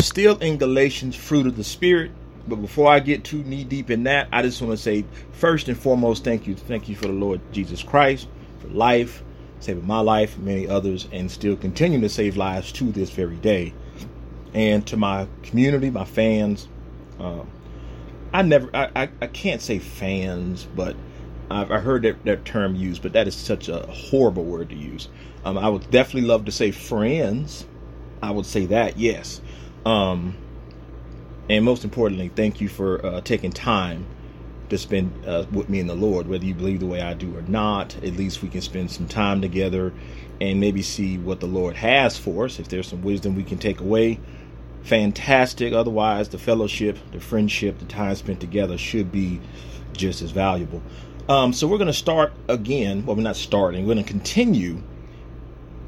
Still in Galatians, fruit of the Spirit. But before I get too knee deep in that, I just want to say first and foremost, thank you. Thank you for the Lord Jesus Christ, for life, saving my life, many others, and still continuing to save lives to this very day. And to my community, my fans, uh, I never, I, I, I, can't say fans, but I've I heard that, that term used, but that is such a horrible word to use. Um, I would definitely love to say friends. I would say that, yes. Um, and most importantly, thank you for uh, taking time to spend uh, with me in the Lord, whether you believe the way I do or not. At least we can spend some time together and maybe see what the Lord has for us. If there's some wisdom we can take away, fantastic. Otherwise, the fellowship, the friendship, the time spent together should be just as valuable. Um, so we're going to start again. Well, we're not starting. We're going to continue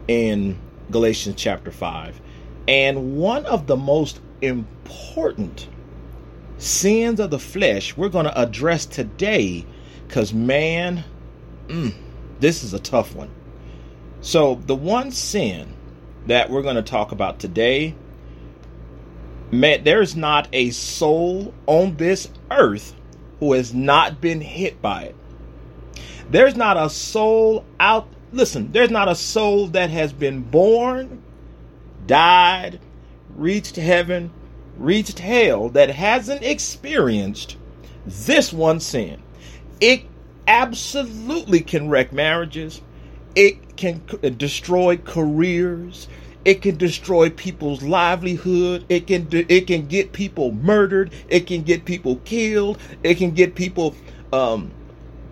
in Galatians chapter 5. And one of the most important sins of the flesh we're going to address today because, man, mm, this is a tough one. So, the one sin that we're going to talk about today, man, there's not a soul on this earth who has not been hit by it. There's not a soul out, listen, there's not a soul that has been born died, reached heaven, reached hell that hasn't experienced this one sin. It absolutely can wreck marriages. It can uh, destroy careers. It can destroy people's livelihood. It can it can get people murdered. It can get people killed. It can get people um,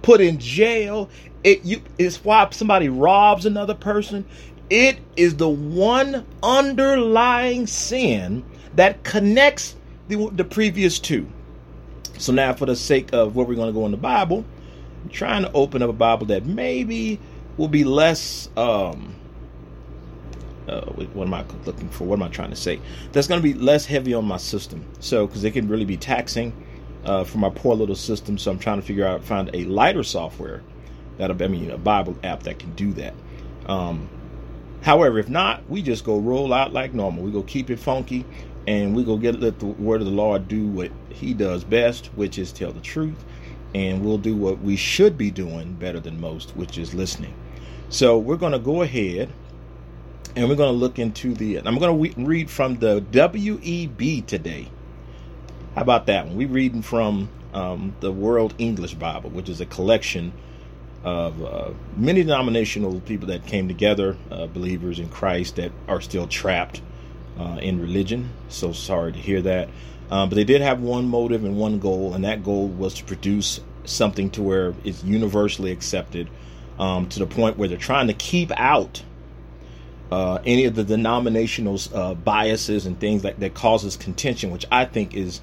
put in jail. It you it's why somebody robs another person. It is the one underlying sin that connects the, the previous two. So now, for the sake of where we're going to go in the Bible, I'm trying to open up a Bible that maybe will be less. Um, uh, what am I looking for? What am I trying to say? That's going to be less heavy on my system. So, because it can really be taxing uh, for my poor little system. So, I'm trying to figure out find a lighter software that I mean a Bible app that can do that. Um, However, if not, we just go roll out like normal. We go keep it funky and we go get let the word of the Lord do what he does best, which is tell the truth. And we'll do what we should be doing better than most, which is listening. So we're going to go ahead and we're going to look into the. I'm going to read from the WEB today. How about that one? We're reading from um, the World English Bible, which is a collection of uh, many denominational people that came together, uh, believers in Christ that are still trapped uh, in religion. So sorry to hear that. Um, but they did have one motive and one goal, and that goal was to produce something to where it's universally accepted um, to the point where they're trying to keep out uh, any of the denominational uh, biases and things like that causes contention, which I think is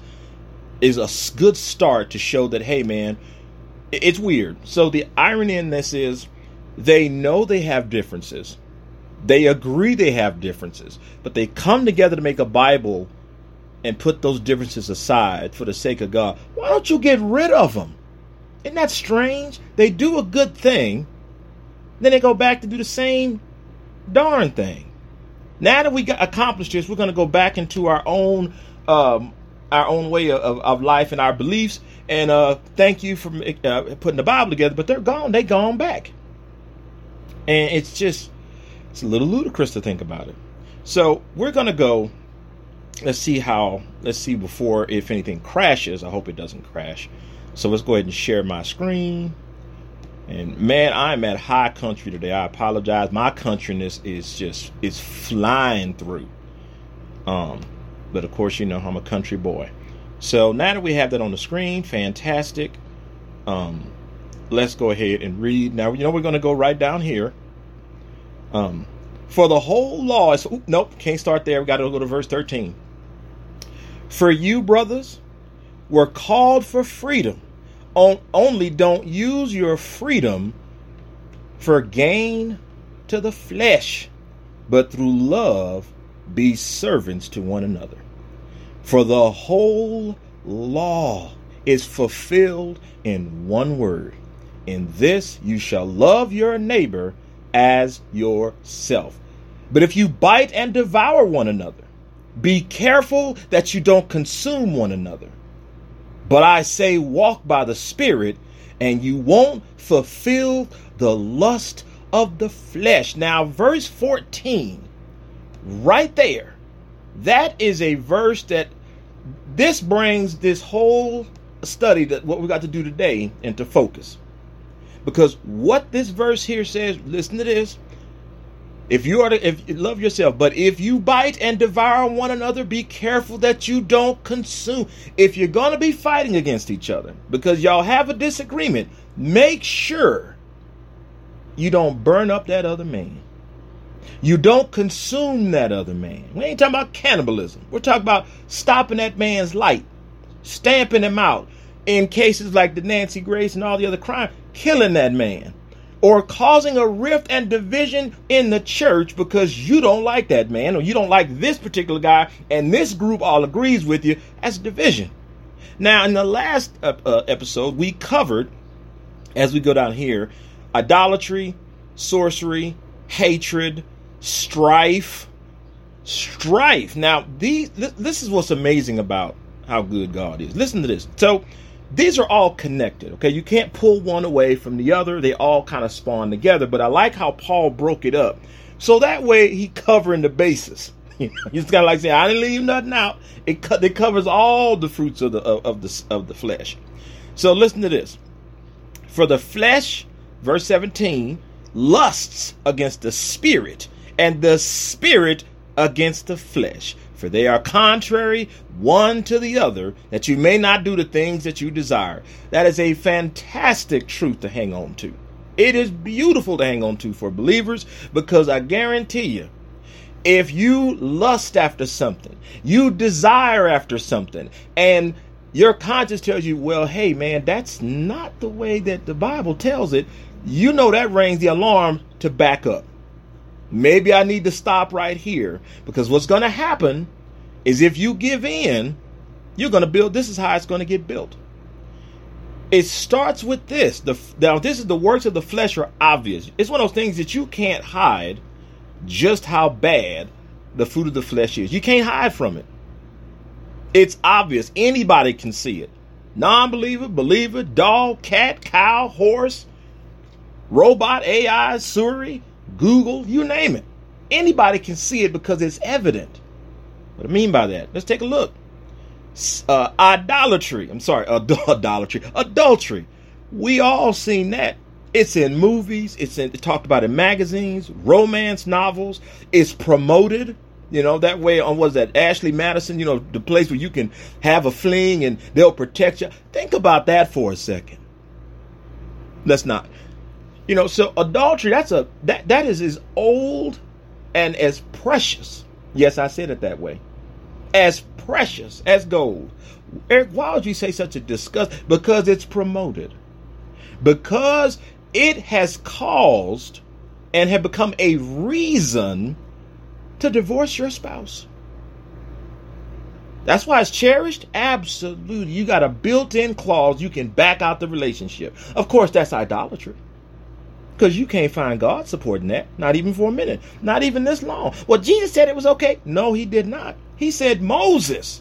is a good start to show that hey, man, it's weird. So the irony in this is they know they have differences. They agree they have differences, but they come together to make a Bible and put those differences aside for the sake of God. Why don't you get rid of them? Isn't that strange? They do a good thing, then they go back to do the same darn thing. Now that we got accomplished this, we're going to go back into our own um, our own way of, of life and our beliefs. And uh, thank you for uh, putting the Bible together. But they're gone. They gone back, and it's just it's a little ludicrous to think about it. So we're gonna go. Let's see how. Let's see before if anything crashes. I hope it doesn't crash. So let's go ahead and share my screen. And man, I'm at high country today. I apologize. My countryness is just it's flying through. Um, but of course, you know, I'm a country boy. So now that we have that on the screen, fantastic. Um, let's go ahead and read. Now, you know, we're going to go right down here. Um, for the whole law is, nope, can't start there. We got to go to verse 13. For you, brothers, were called for freedom. On, only don't use your freedom for gain to the flesh, but through love be servants to one another. For the whole law is fulfilled in one word. In this you shall love your neighbor as yourself. But if you bite and devour one another, Be careful that you don't consume one another. But I say, walk by the Spirit, and you won't fulfill the lust of the flesh. Now, verse 14, right there, that is a verse that this brings this whole study that what we got to do today into focus. Because what this verse here says, listen to this. If you are to if love yourself, but if you bite and devour one another, be careful that you don't consume. If you're gonna be fighting against each other because y'all have a disagreement, make sure you don't burn up that other man. You don't consume that other man. We ain't talking about cannibalism. We're talking about stopping that man's light, stamping him out in cases like the Nancy Grace and all the other crime, killing that man or causing a rift and division in the church because you don't like that man or you don't like this particular guy and this group all agrees with you as division. Now, in the last uh, uh, episode, we covered, as we go down here, idolatry, sorcery, hatred, strife, strife. Now, these this is what's amazing about how good God is. Listen to this. So, these are all connected. Okay, you can't pull one away from the other. They all kind of spawn together. But I like how Paul broke it up, so that way he covering the bases. You know, he's kind of like saying, "I didn't leave nothing out." It co- it covers all the fruits of the of, of the of the flesh. So listen to this. For the flesh, verse seventeen, lusts against the spirit, and the spirit against the flesh for they are contrary one to the other, that you may not do the things that you desire. That is a fantastic truth to hang on to. It is beautiful to hang on to for believers because I guarantee you, if you lust after something, you desire after something, and your conscience tells you, well, hey, man, that's not the way that the Bible tells it, you know that rings the alarm to back up. Maybe I need to stop right here because what's going to happen is if you give in, you're going to build. This is how it's going to get built. It starts with this. The now this is the works of the flesh are obvious. It's one of those things that you can't hide just how bad the fruit of the flesh is. You can't hide from it. It's obvious. Anybody can see it. Non-believer, believer, dog, cat, cow, horse, robot, AI, Siri, Google, you name it. Anybody can see it because it's evident. What do I mean by that? Let's take a look. Uh, idolatry. I'm sorry, idolatry. Adultery. We all seen that. It's in movies. It's in, talked about in magazines, romance novels. It's promoted. You know that way on was that Ashley Madison? You know the place where you can have a fling and they'll protect you. Think about that for a second. Let's not. You know, so adultery, that's a that that is as old and as precious. Yes, I said it that way. As precious as gold. Eric, why would you say such a disgust? Because it's promoted. Because it has caused and have become a reason to divorce your spouse. That's why it's cherished? Absolutely. You got a built in clause you can back out the relationship. Of course, that's idolatry. Because you can't find God supporting that, not even for a minute, not even this long. Well, Jesus said it was okay. No, he did not. He said Moses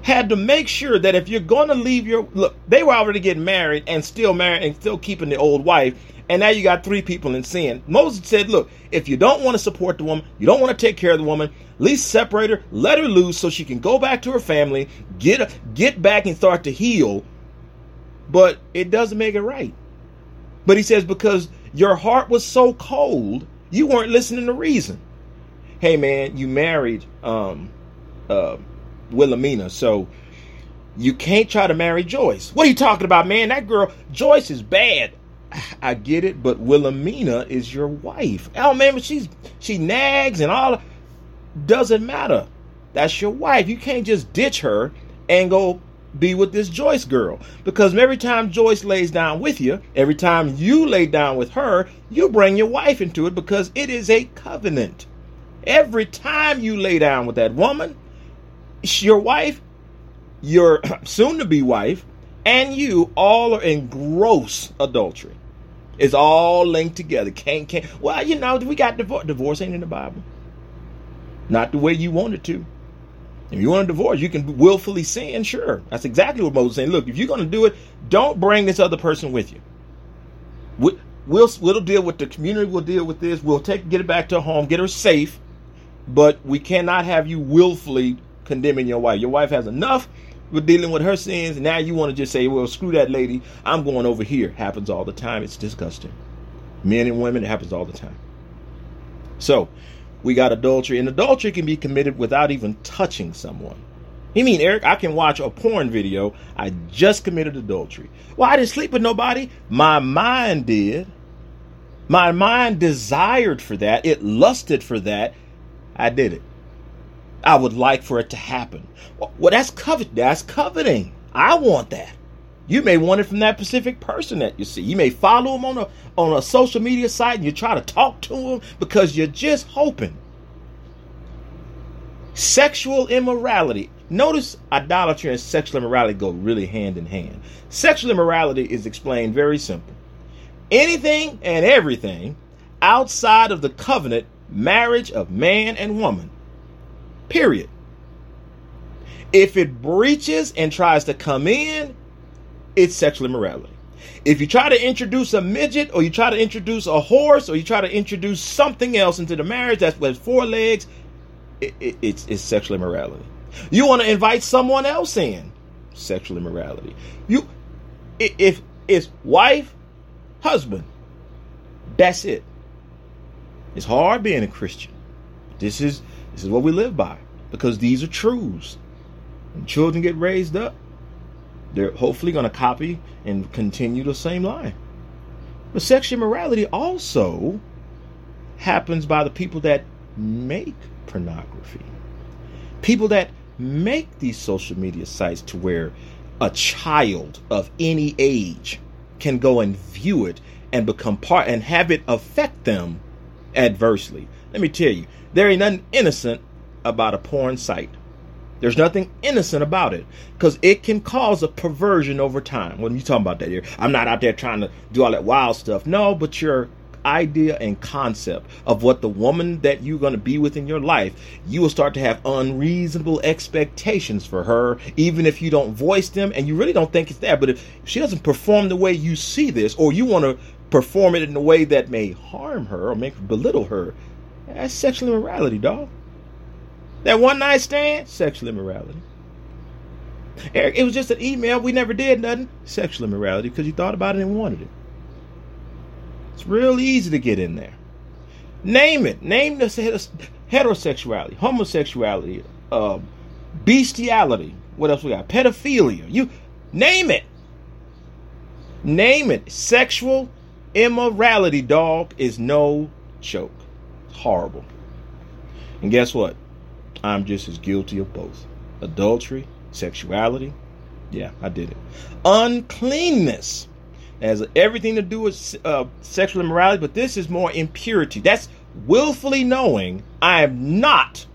had to make sure that if you're going to leave your look, they were already getting married and still married and still keeping the old wife, and now you got three people in sin. Moses said, Look, if you don't want to support the woman, you don't want to take care of the woman, at least separate her, let her loose so she can go back to her family, get get back and start to heal. But it doesn't make it right. But he says, because your heart was so cold, you weren't listening to reason. Hey man, you married um uh Wilhelmina, so you can't try to marry Joyce. What are you talking about, man? That girl, Joyce is bad. I get it, but Wilhelmina is your wife. Oh man, but she's she nags and all doesn't matter. That's your wife. You can't just ditch her and go be with this Joyce girl. Because every time Joyce lays down with you, every time you lay down with her, you bring your wife into it because it is a covenant. Every time you lay down with that woman, your wife, your soon to be wife, and you all are in gross adultery. It's all linked together. Can't, can't. Well, you know, we got divorce. Divorce ain't in the Bible. not the way you want it to. If you want a divorce, you can willfully sin. Sure, that's exactly what Moses saying. Look, if you're going to do it, don't bring this other person with you. We, we'll we'll deal with the community. We'll deal with this. We'll take get it back to home, get her safe. But we cannot have you willfully condemning your wife. Your wife has enough with dealing with her sins, now you want to just say, "Well, screw that lady. I'm going over here." Happens all the time. It's disgusting. Men and women, it happens all the time. So, we got adultery, and adultery can be committed without even touching someone. You mean, Eric, I can watch a porn video. I just committed adultery. Well, I didn't sleep with nobody. My mind did. My mind desired for that. It lusted for that. I did it. I would like for it to happen. Well, that's covet. That's coveting. I want that. You may want it from that specific person that you see. You may follow them on a on a social media site and you try to talk to them because you're just hoping. Sexual immorality. Notice idolatry and sexual immorality go really hand in hand. Sexual immorality is explained very simple. Anything and everything outside of the covenant marriage of man and woman. Period. If it breaches and tries to come in, it's sexual immorality. If you try to introduce a midget or you try to introduce a horse or you try to introduce something else into the marriage that's with four legs, it, it, it's, it's sexual immorality. You want to invite someone else in, sexual immorality. You, if it's wife, husband, that's it. It's hard being a Christian. This is this is what we live by because these are truths. When children get raised up, they're hopefully going to copy and continue the same line. But sexual immorality also happens by the people that make pornography. People that make these social media sites to where a child of any age can go and view it and become part and have it affect them adversely. Let me tell you, there ain't nothing innocent about a porn site. There's nothing innocent about it because it can cause a perversion over time. When you talking about that here? I'm not out there trying to do all that wild stuff. No, but your idea and concept of what the woman that you're going to be with in your life, you will start to have unreasonable expectations for her, even if you don't voice them and you really don't think it's that. But if she doesn't perform the way you see this, or you want to perform it in a way that may harm her or make belittle her, that's sexual immorality, dog. That one night stand, sexual immorality. Eric, it was just an email. We never did nothing. Sexual immorality because you thought about it and wanted it. It's real easy to get in there. Name it. Name the heterosexuality, homosexuality, uh, bestiality. What else we got? Pedophilia. You name it. Name it. Sexual immorality, dog, is no joke. It's horrible. And guess what? I'm just as guilty of both adultery, sexuality. Yeah, I did it. Uncleanness has everything to do with uh, sexual immorality, but this is more impurity. That's willfully knowing I am not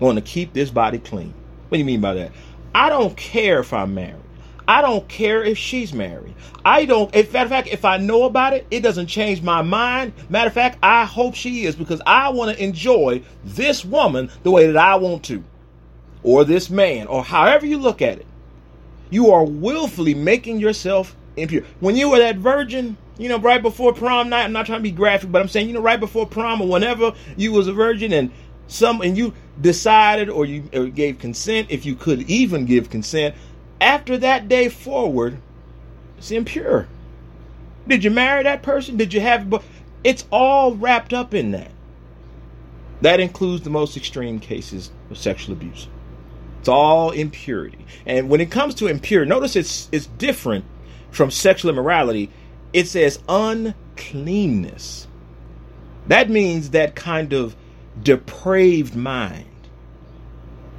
going to keep this body clean. What do you mean by that? I don't care if I'm married. I don't care if she's married. I don't. In fact, if I know about it, it doesn't change my mind. Matter of fact, I hope she is because I want to enjoy this woman the way that I want to, or this man, or however you look at it. You are willfully making yourself impure. When you were that virgin, you know, right before prom night. I'm not trying to be graphic, but I'm saying, you know, right before prom or whenever you was a virgin and some and you decided or you or gave consent, if you could even give consent after that day forward, it's impure. Did you marry that person? Did you have? It's all wrapped up in that. That includes the most extreme cases of sexual abuse. It's all impurity. And when it comes to impurity, notice it's it's different from sexual immorality. It says uncleanness. That means that kind of depraved mind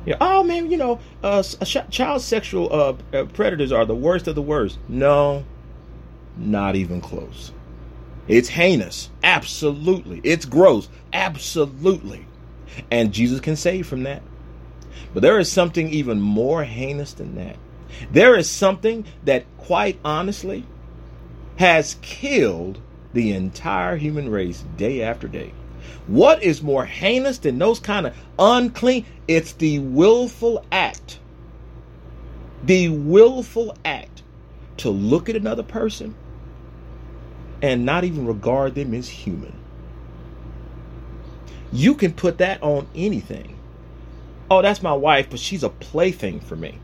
yeah. Oh man, you know, uh, child sexual uh, uh, predators are the worst of the worst. No, not even close. It's heinous, absolutely. It's gross, absolutely. And Jesus can save from that. But there is something even more heinous than that. There is something that, quite honestly, has killed the entire human race day after day. What is more heinous than those kind of unclean? It's the willful act. The willful act to look at another person and not even regard them as human. You can put that on anything. Oh, that's my wife, but she's a plaything for me.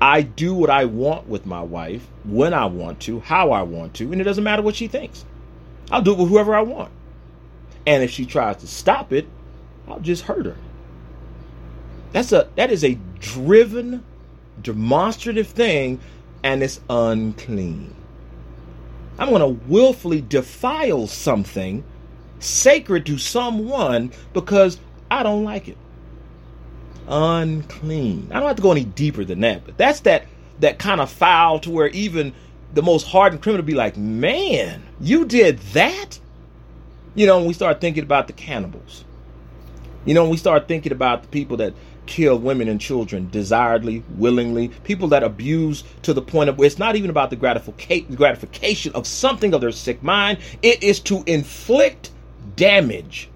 I do what I want with my wife, when I want to, how I want to, and it doesn't matter what she thinks. I'll do it with whoever I want. And if she tries to stop it, I'll just hurt her. That's a that is a driven, demonstrative thing, and it's unclean. I'm going to willfully defile something sacred to someone because I don't like it. Unclean. I don't have to go any deeper than that, but that's that that kind of foul to where even the most hardened criminal be like, man, you did that? You know, we start thinking about the cannibals, you know, we start thinking about the people that kill women and children desiredly, willingly, people that abuse to the point of it's not even about the gratification of something of their sick mind, it is to inflict damage.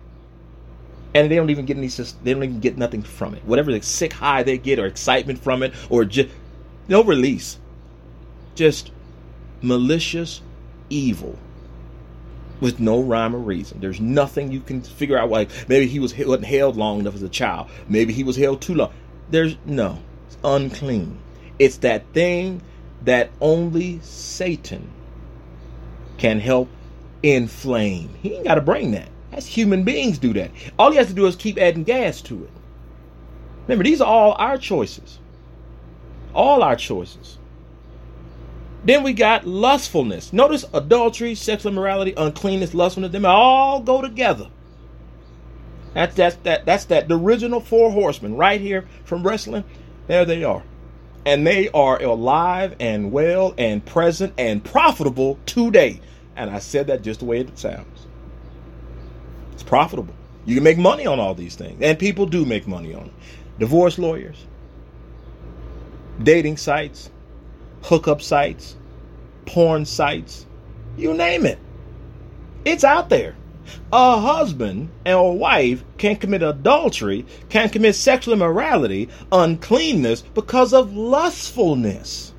And they don't even get any, they don't even get nothing from it. Whatever the sick high they get or excitement from it or just no release. Just malicious evil with no rhyme or reason. There's nothing you can figure out. Like maybe he was wasn't held long enough as a child. Maybe he was held too long. There's no. It's unclean. It's that thing that only Satan can help inflame. He ain't got to bring that. That's human beings do that. All he has to do is keep adding gas to it. Remember, these are all our choices. All our choices. Then we got lustfulness. Notice adultery, sexual immorality, uncleanness, lustfulness, them all go together. That's that's that that's that the original four horsemen right here from wrestling. There they are. And they are alive and well and present and profitable today. And I said that just the way it sounds. It's profitable. You can make money on all these things. And people do make money on. Divorce lawyers, dating sites, hookup sites, porn sites, you name it. It's out there. A husband and a wife can commit adultery, can commit sexual immorality, uncleanness because of lustfulness.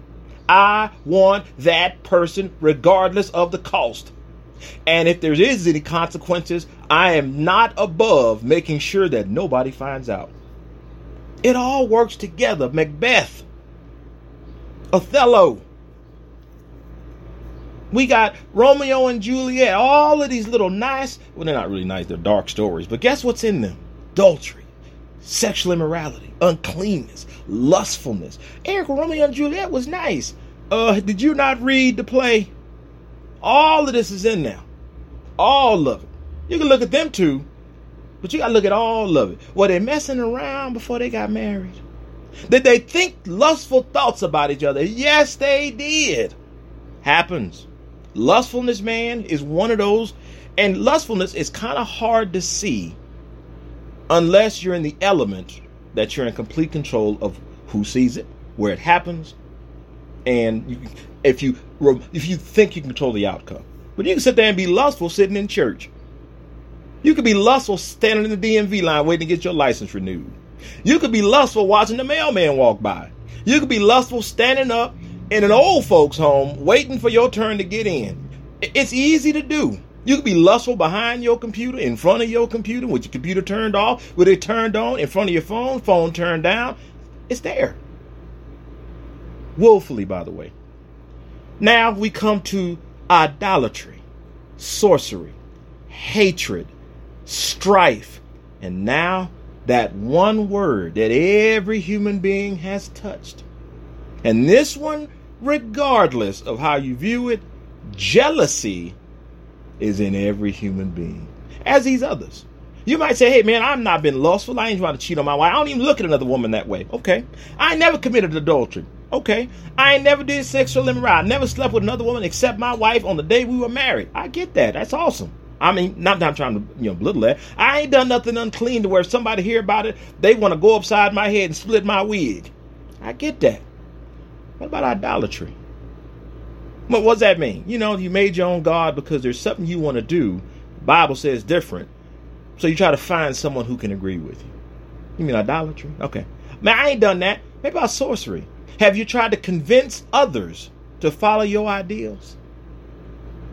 I want that person regardless of the cost. And if there is any consequences, I am not above making sure that nobody finds out. It all works together. Macbeth Othello. We got Romeo and Juliet, all of these little nice, well, they're not really nice, they're dark stories, but guess what's in them? Adultery, sexual immorality, uncleanness, lustfulness. Eric, Romeo and Juliet was nice. Uh, did you not read the play? All of this is in there. All of it. You can look at them too, but you gotta look at all of it. Were they messing around before they got married? Did they think lustful thoughts about each other? Yes, they did. Happens. Lustfulness, man, is one of those. And lustfulness is kind of hard to see unless you're in the element that you're in complete control of who sees it, where it happens, and if you if you think you can control the outcome. But you can sit there and be lustful sitting in church. You could be lustful standing in the DMV line waiting to get your license renewed. You could be lustful watching the mailman walk by. You could be lustful standing up in an old folks' home waiting for your turn to get in. It's easy to do. You could be lustful behind your computer, in front of your computer, with your computer turned off, with it turned on, in front of your phone, phone turned down. It's there. Willfully, by the way. Now we come to idolatry, sorcery, hatred, strife, and now that one word that every human being has touched. And this one, regardless of how you view it, jealousy is in every human being, as these others. You might say, hey man, I've not been lustful. I ain't trying to cheat on my wife. I don't even look at another woman that way. Okay. I never committed adultery. Okay. I ain't never did sexual immorality. I never slept with another woman except my wife on the day we were married. I get that. That's awesome. I mean, not I'm trying to, you know, belittle that. I ain't done nothing unclean to where somebody hear about it, they want to go upside my head and split my wig. I get that. What about idolatry? What, what does that mean? You know, you made your own God because there's something you want to do. The Bible says different. So you try to find someone who can agree with you. You mean idolatry? Okay. Man, I ain't done that. Maybe about sorcery. Have you tried to convince others to follow your ideals?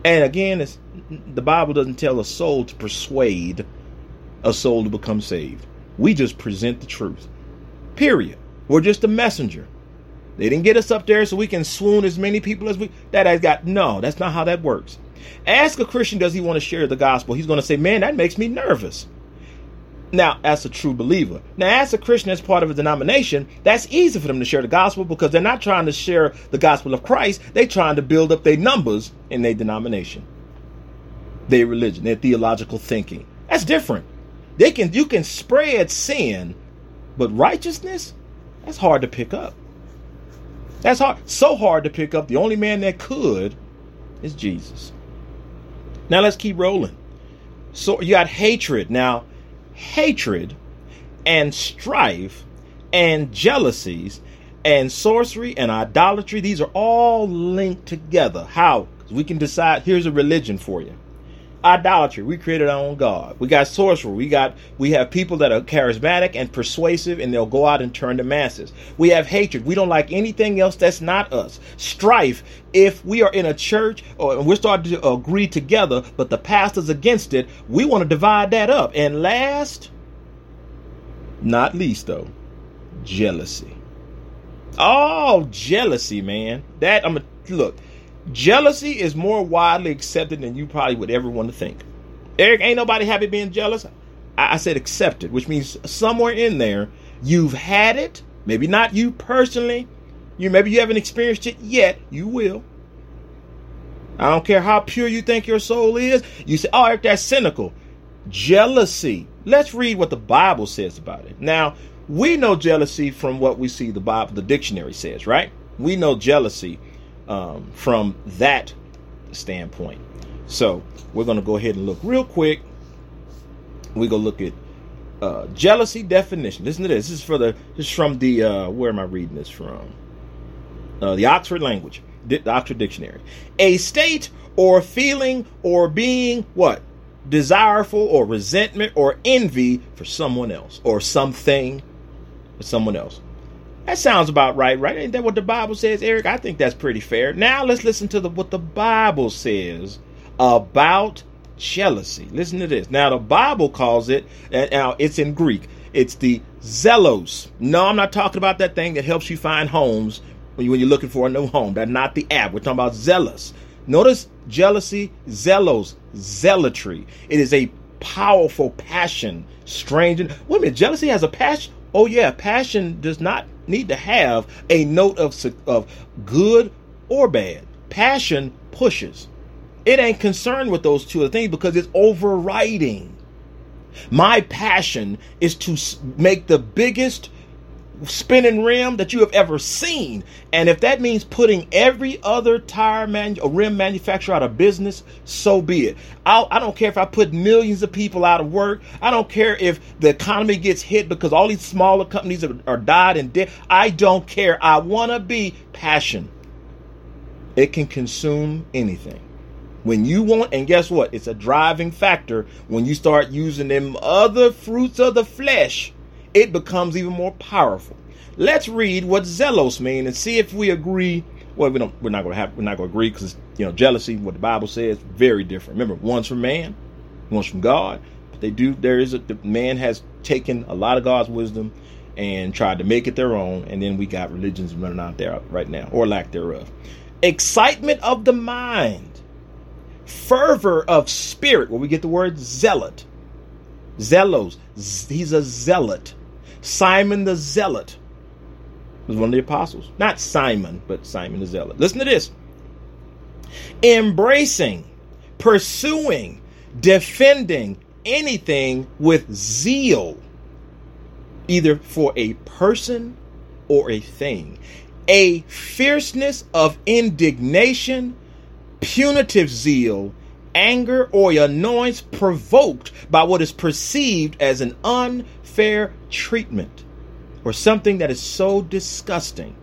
And again, it's, the Bible doesn't tell a soul to persuade a soul to become saved. We just present the truth. Period. We're just a messenger. They didn't get us up there so we can swoon as many people as we. That has got no. That's not how that works. Ask a Christian, does he want to share the gospel? He's going to say, man, that makes me nervous. Now, as a true believer. Now, as a Christian, as part of a denomination, that's easy for them to share the gospel because they're not trying to share the gospel of Christ. They're trying to build up their numbers in their denomination, their religion, their theological thinking. That's different. They can you can spread sin, but righteousness, that's hard to pick up. That's hard, so hard to pick up. The only man that could is Jesus. Now let's keep rolling. So you got hatred. Now, hatred and strife and jealousies and sorcery and idolatry, these are all linked together. How? We can decide here's a religion for you idolatry. We created our own God. We got sorcery. We got we have people that are charismatic and persuasive and they'll go out and turn the masses. We have hatred. We don't like anything else that's not us. Strife. If we are in a church or we're starting to agree together, but the pastor's against it, we want to divide that up. And last, not least though, jealousy. Oh, jealousy, man. That I'm a look Jealousy is more widely accepted than you probably would ever want to think. Eric, ain't nobody happy being jealous? I, I said accepted, which means somewhere in there you've had it. Maybe not you personally. You maybe you haven't experienced it yet. You will. I don't care how pure you think your soul is. You say, "Oh, Eric, that's cynical." Jealousy. Let's read what the Bible says about it. Now, we know jealousy from what we see the Bible, the dictionary says, right? We know jealousy um, from that standpoint. So we're going to go ahead and look real quick. We're going to look at uh, jealousy definition. Listen to this. This is for the. This is from the. Uh, where am I reading this from? Uh, the Oxford Language, the Oxford Dictionary. A state or feeling or being what desireful or resentment or envy for someone else or something for someone else. That sounds about right, right? Ain't that what the Bible says, Eric? I think that's pretty fair. Now let's listen to the, what the Bible says about jealousy. Listen to this. Now the Bible calls it, and now uh, it's in Greek. It's the zelos. No, I'm not talking about that thing that helps you find homes when, you, you're looking for a new home. That's not the app. We're talking about zealous. Notice jealousy, zelos, zealotry. It is a powerful passion. Strange. Wait a minute. Jealousy has a passion. Oh yeah, passion does not need to have a note of of good or bad. Passion pushes. It ain't concerned with those two things because it's overriding. My passion is to make the biggest spinning rim that you have ever seen. And if that means putting every other tire man or rim manufacturer out of business, so be it. I'll, I do not care if I put millions of people out of work. I don't care if the economy gets hit because all these smaller companies are, are died and dead. I don't care. I want to be passion. It can consume anything. When you want, and guess what? It's a driving factor when you start using them other fruits of the flesh it becomes even more powerful. Let's read what zealous mean and see if we agree. Well, we don't. We're not going to have. We're not going to agree because you know jealousy. What the Bible says, very different. Remember, one's from man, one's from God. But they do. There is a the man has taken a lot of God's wisdom and tried to make it their own, and then we got religions running out there right now, or lack thereof. Excitement of the mind, fervor of spirit. Where we get the word zealot, zelos. He's a zealot Simon the Zealot was one of the apostles. Not Simon, but Simon the Zealot. Listen to this embracing, pursuing, defending anything with zeal, either for a person or a thing. A fierceness of indignation, punitive zeal, anger, or annoyance provoked by what is perceived as an unfair treatment or something that is so disgusting,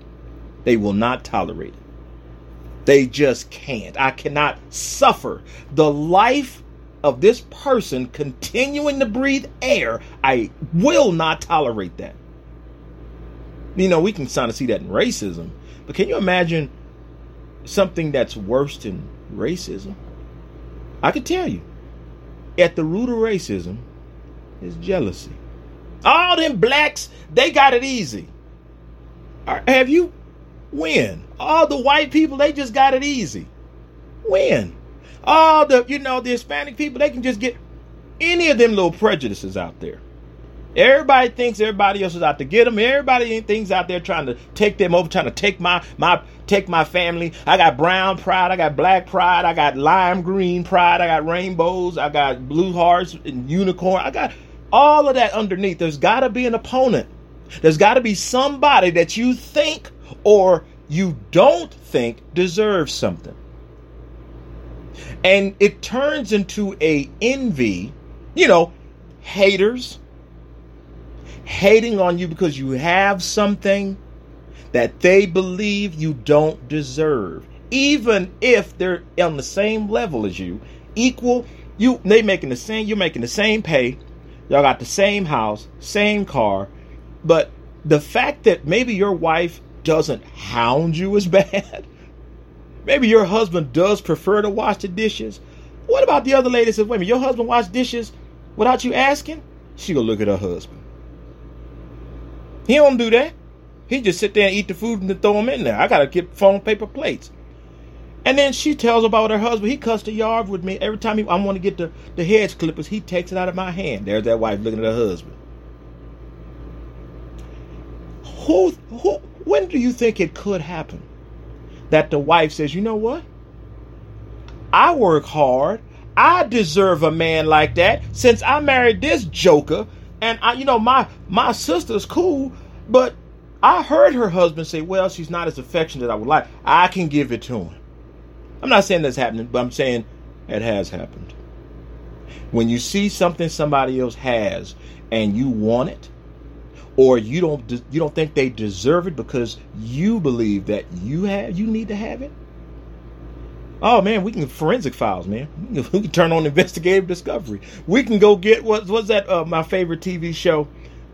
they will not tolerate it. They just can't. I cannot suffer the life of this person continuing to breathe air, I will not tolerate that. You know, we can kind of see that in racism, but can you imagine something that's worse than racism? I can tell you, at the root of racism is jealousy. All them blacks, they got it easy. Uh, have you? When? All the white people, they just got it easy. When? All the, you know, the Hispanic people, they can just get any of them little prejudices out there. Everybody thinks everybody else is out to get them. Everybody thinks out there trying to take them over, trying to take my my take my family. I got brown pride, I got black pride, I got lime green pride, I got rainbows, I got blue hearts and unicorn. I got all of that underneath. There's got to be an opponent. There's got to be somebody that you think or you don't think deserves something. And it turns into a envy, you know, haters hating on you because you have something that they believe you don't deserve. Even if they're on the same level as you, equal, you they making the same, you're making the same pay, y'all got the same house, same car, but the fact that maybe your wife doesn't hound you as bad, maybe your husband does prefer to wash the dishes. What about the other lady that says, wait a minute, your husband wash dishes without you asking? She gonna look at her husband. He don't do that. He just sit there and eat the food and throw them in there. I gotta get phone paper plates. And then she tells about her husband. He cuts the yard with me every time he, I want to get the, the hedge clippers. He takes it out of my hand. There's that wife looking at her husband. Who, who, when do you think it could happen that the wife says, you know what? I work hard. I deserve a man like that since I married this joker and I, you know, my my sister's cool, but I heard her husband say, "Well, she's not as affectionate as I would like. I can give it to him." I'm not saying that's happening, but I'm saying it has happened. When you see something somebody else has and you want it, or you don't you don't think they deserve it because you believe that you have you need to have it, Oh man, we can forensic files, man. We can, turn on investigative discovery. We can go get what was that? Uh, my favorite TV show.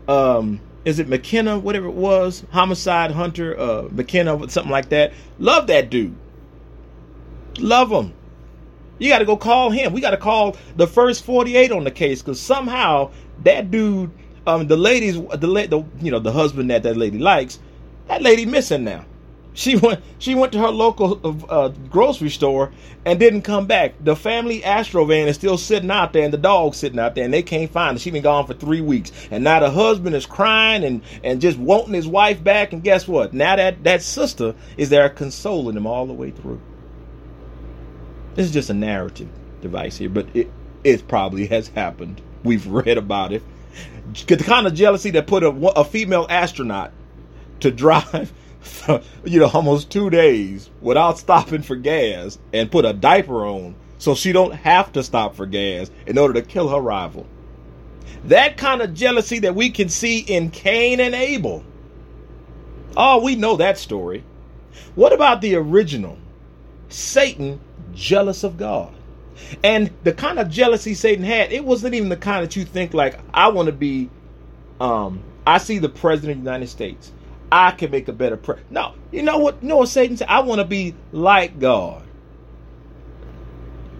Um, is it McKenna? Whatever it was, homicide hunter, uh, McKenna, something like that. Love that dude. Love him. You got to go call him. We got to call the first forty-eight on the case because somehow that dude, um, the ladies, the, the you know the husband that that lady likes, that lady missing now. She went. She went to her local uh, grocery store and didn't come back. The family Astro van is still sitting out there, and the dog's sitting out there, and they can't find her. She been gone for three weeks, and now the husband is crying and and just wanting his wife back. And guess what? Now that that sister is there consoling him all the way through. This is just a narrative device here, but it it probably has happened. We've read about it. The kind of jealousy that put a, a female astronaut to drive you know, almost two days without stopping for gas and put a diaper on so she don't have to stop for gas in order to kill her rival. That kind of jealousy that we can see in Cain and Abel. Oh, we know that story. What about the original? Satan jealous of God. And the kind of jealousy Satan had, it wasn't even the kind that you think like I want to be um I see the president of the United States. I can make a better prayer. No, you know what? You know what Satan said? I want to be like God.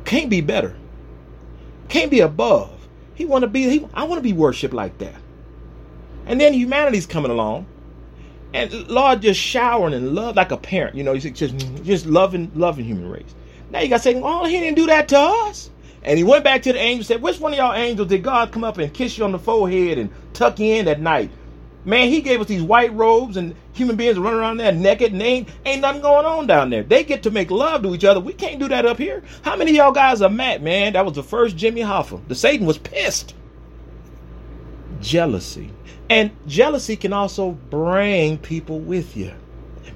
Can't be better. Can't be above. He want to be. He, I want to be worshipped like that. And then humanity's coming along, and Lord just showering in love like a parent. You know, he's just just loving loving human race. Now you got to say, oh, he didn't do that to us. And he went back to the angel and said, Which one of y'all angels did God come up and kiss you on the forehead and tuck you in at night? Man, he gave us these white robes and human beings running around there naked and ain't, ain't nothing going on down there. They get to make love to each other. We can't do that up here. How many y'all guys are mad, man? That was the first Jimmy Hoffa. The Satan was pissed. Jealousy. And jealousy can also bring people with you.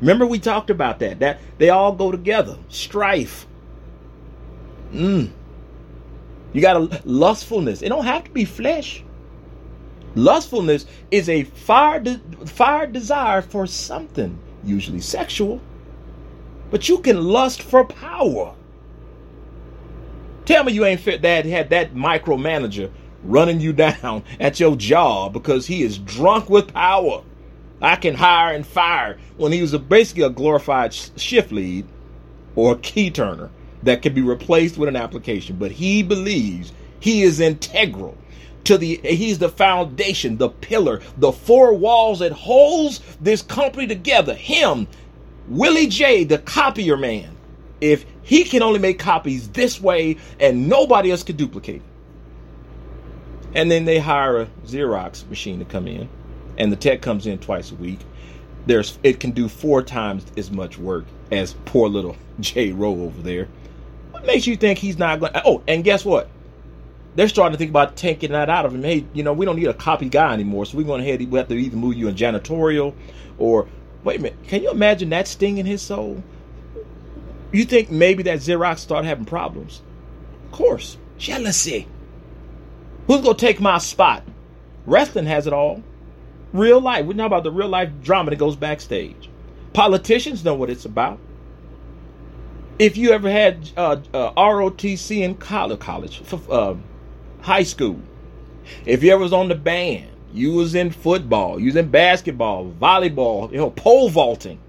Remember we talked about that. That they all go together. Strife. Mm. You got a lustfulness. It don't have to be flesh. Lustfulness is a fire, de- fire desire for something, usually sexual. But you can lust for power. Tell me you ain't fit that had that micromanager running you down at your job because he is drunk with power. I can hire and fire when he was a, basically a glorified shift lead or a key turner that can be replaced with an application. But he believes he is integral to the he's the foundation, the pillar, the four walls that holds this company together. Him, Willie J, the copier man. If he can only make copies this way and nobody else can duplicate it. And then they hire a Xerox machine to come in and the tech comes in twice a week. There's it can do four times as much work as poor little J Rowe over there. What makes you think he's not going? Oh, and guess what? They're starting to think about taking that out of him. Hey, you know, we don't need a copy guy anymore, so we're going ahead. We have to either move you in janitorial, or wait a minute. Can you imagine that sting in his soul? You think maybe that Xerox started having problems? Of course, jealousy. Who's gonna take my spot? Wrestling has it all. Real life. We're not about the real life drama that goes backstage. Politicians know what it's about. If you ever had uh, uh, ROTC in college, college, uh, high school, if you ever was on the band, you was in football, you was in basketball, volleyball, you know, pole vaulting,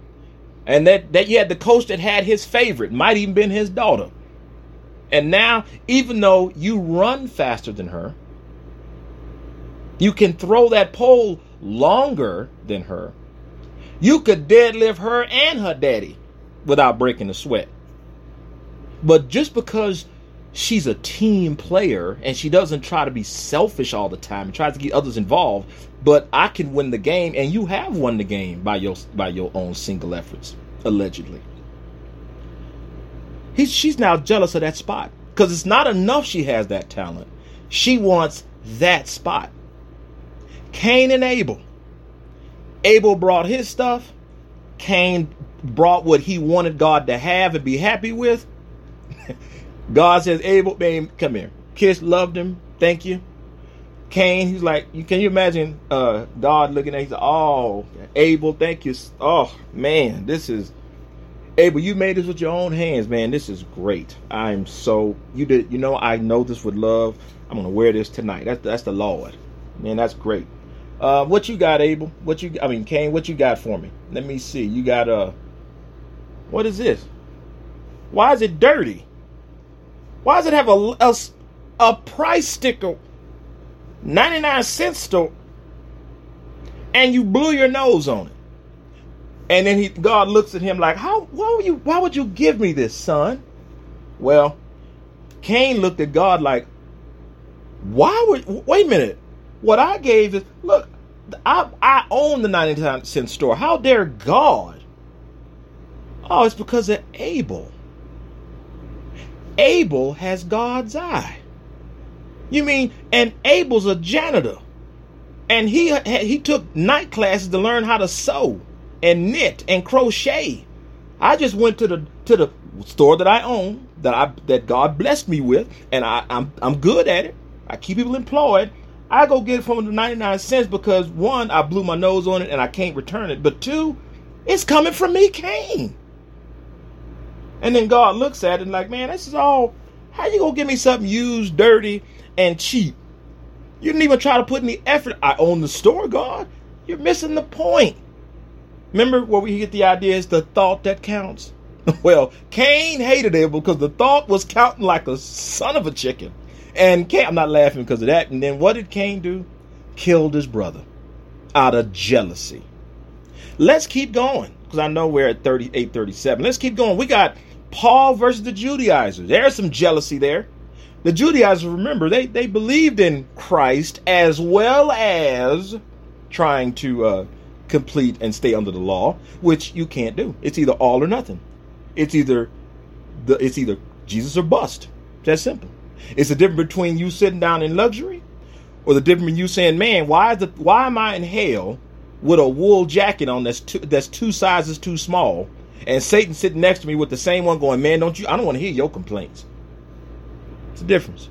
and that that you had the coach that had his favorite, might even been his daughter. And now, even though you run faster than her, you can throw that pole longer than her. You could deadlift her and her daddy without breaking a sweat. But just because she's a team player and she doesn't try to be selfish all the time and tries to get others involved, but I can win the game and you have won the game by your by your own single efforts, allegedly. He's, she's now jealous of that spot because it's not enough she has that talent. She wants that spot. Cain and Abel. Abel brought his stuff. Cain brought what he wanted God to have and be happy with. God says, Abel, babe, come here. Kiss loved him. Thank you. Cain, he's like, can you imagine uh, God looking at him? Oh, Abel, thank you. Oh, man, this is Abel, you made this with your own hands, man. This is great. I'm so you did. You know, I know this with love. I'm gonna wear this tonight. That's that's the Lord, man. That's great. Uh, what you got, Abel? What you? I mean, Cain. What you got for me? Let me see. You got a. Uh, what is this? Why is it dirty? Why does it have a a, a price sticker? Ninety nine cents store. And you blew your nose on it. And then he, God looks at him like, "How? Why would you? Why would you give me this, son?" Well, Cain looked at God like, "Why would? Wait a minute. What I gave is look, I, I own the 99 cent store. How dare God? Oh, it's because of Abel. Abel has God's eye. You mean, and Abel's a janitor. And he he took night classes to learn how to sew and knit and crochet. I just went to the to the store that I own that I that God blessed me with, and I, I'm I'm good at it. I keep people employed, I go get it from the 99 cents because one, I blew my nose on it and I can't return it. But two, it's coming from me, Cain. And then God looks at it and like, man, this is all. How you gonna give me something used, dirty, and cheap? You didn't even try to put any effort. I own the store, God. You're missing the point. Remember where we get the idea is the thought that counts? well, Cain hated it because the thought was counting like a son of a chicken. And Cain, I'm not laughing because of that. And then what did Cain do? Killed his brother out of jealousy. Let's keep going because I know we're at 38, 37. Let's keep going. We got Paul versus the Judaizers. There's some jealousy there. The Judaizers, remember, they, they believed in Christ as well as trying to uh, complete and stay under the law, which you can't do. It's either all or nothing. It's either the it's either Jesus or bust. That's simple. It's the difference between you sitting down in luxury or the difference between you saying, man, why is the why am I in hell with a wool jacket on that's two, that's two sizes too small and Satan sitting next to me with the same one going, man, don't you I don't want to hear your complaints. It's a difference.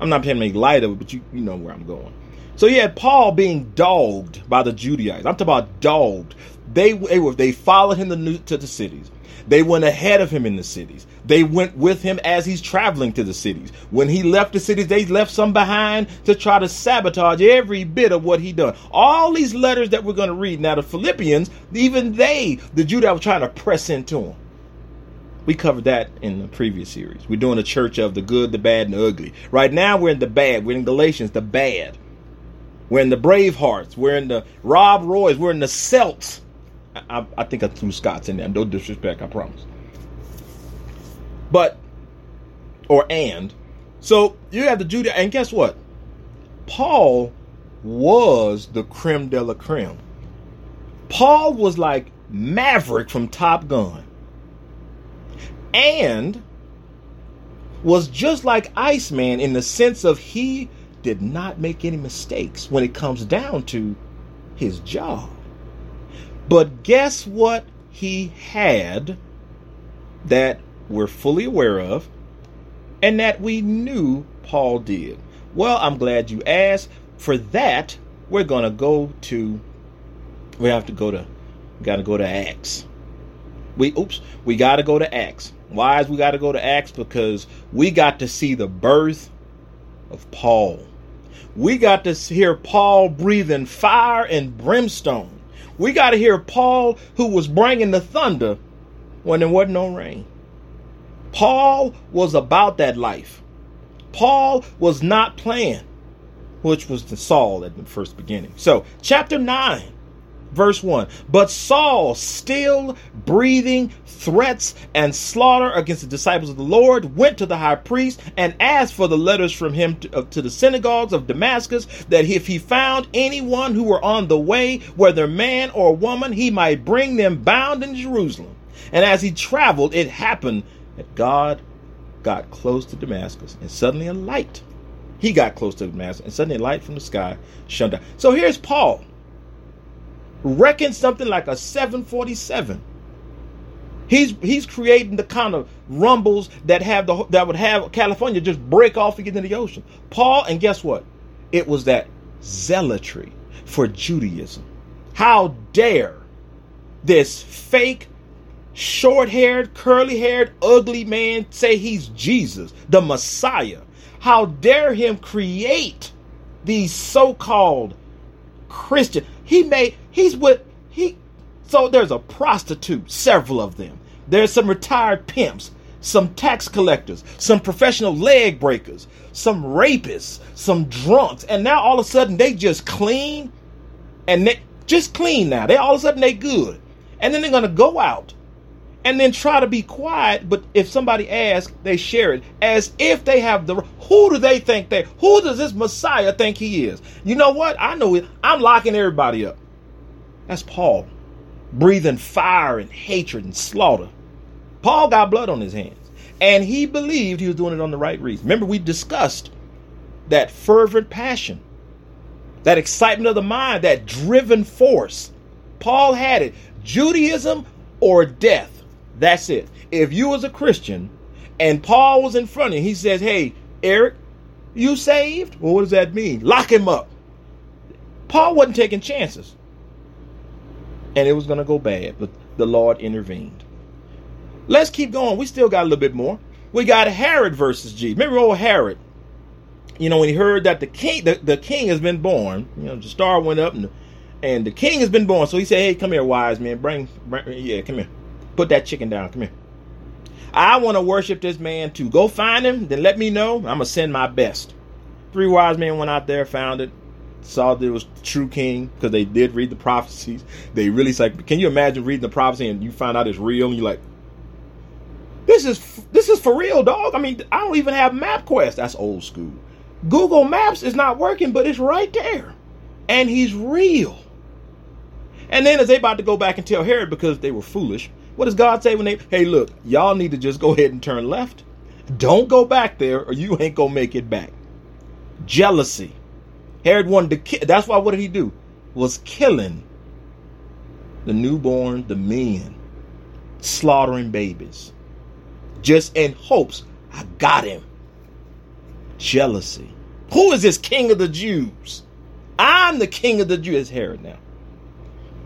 I'm not trying to make light of it, but you you know where I'm going. So you had Paul being dogged by the Judaizers. I'm talking about dogged. They they were they followed him to, to the cities. They went ahead of him in the cities. They went with him as he's traveling to the cities. When he left the cities, they left some behind to try to sabotage every bit of what he done. All these letters that we're going to read now, the Philippians, even they, the Jew that were trying to press into him. We covered that in the previous series. We're doing a church of the good, the bad, and the ugly. Right now, we're in the bad. We're in Galatians, the bad. We're in the Bravehearts. We're in the Rob Roys. We're in the Celts. I, I think I threw Scots in there. No disrespect, I promise. But, or and. So you have the Judah, and guess what? Paul was the creme de la creme. Paul was like Maverick from Top Gun. And was just like Iceman in the sense of he did not make any mistakes when it comes down to his job. But guess what he had that we're fully aware of and that we knew Paul did? Well, I'm glad you asked. For that, we're going to go to, we have to go to, got to go to Acts. We, oops, we got to go to Acts. Why is we got to go to Acts? Because we got to see the birth of Paul. We got to hear Paul breathing fire and brimstone. We got to hear Paul who was bringing the thunder when there wasn't no rain. Paul was about that life. Paul was not playing, which was the Saul at the first beginning. So, chapter 9 Verse 1 But Saul, still breathing threats and slaughter against the disciples of the Lord, went to the high priest and asked for the letters from him to, uh, to the synagogues of Damascus, that if he found anyone who were on the way, whether man or woman, he might bring them bound in Jerusalem. And as he traveled, it happened that God got close to Damascus, and suddenly a light. He got close to Damascus, and suddenly a light from the sky shone down. So here's Paul reckon something like a 747. He's he's creating the kind of rumbles that have the that would have California just break off and get into the ocean. Paul, and guess what? It was that zealotry for Judaism. How dare this fake, short-haired, curly-haired, ugly man say he's Jesus, the Messiah? How dare him create these so-called Christian? He made he's with he so there's a prostitute, several of them. There's some retired pimps, some tax collectors, some professional leg breakers, some rapists, some drunks, and now all of a sudden they just clean and they just clean now. They all of a sudden they good. And then they're gonna go out and then try to be quiet, but if somebody asks, they share it as if they have the who do they think they who does this Messiah think he is? You know what? I know it. I'm locking everybody up. That's Paul, breathing fire and hatred and slaughter. Paul got blood on his hands, and he believed he was doing it on the right reason. Remember, we discussed that fervent passion, that excitement of the mind, that driven force. Paul had it. Judaism or death. That's it. If you was a Christian and Paul was in front of you, he says, Hey, Eric, you saved? Well, what does that mean? Lock him up. Paul wasn't taking chances. And it was going to go bad, but the Lord intervened. Let's keep going. We still got a little bit more. We got Herod versus Jesus. Remember old Herod? You know, when he heard that the king the, the king has been born, you know, the star went up and and the king has been born. So he said, Hey, come here, wise man. Bring, bring yeah, come here. Put that chicken down. Come here. I want to worship this man too. Go find him, then let me know. I'm gonna send my best. Three wise men went out there, found it, saw that it was true king because they did read the prophecies. They really like. Can you imagine reading the prophecy and you find out it's real and you're like, this is this is for real, dog. I mean, I don't even have MapQuest. That's old school. Google Maps is not working, but it's right there, and he's real. And then as they about to go back and tell Herod because they were foolish, what does God say when they, hey, look, y'all need to just go ahead and turn left? Don't go back there or you ain't to make it back. Jealousy. Herod wanted to kill. That's why what did he do? Was killing the newborn, the men, slaughtering babies. Just in hopes, I got him. Jealousy. Who is this king of the Jews? I'm the king of the Jews. Herod now.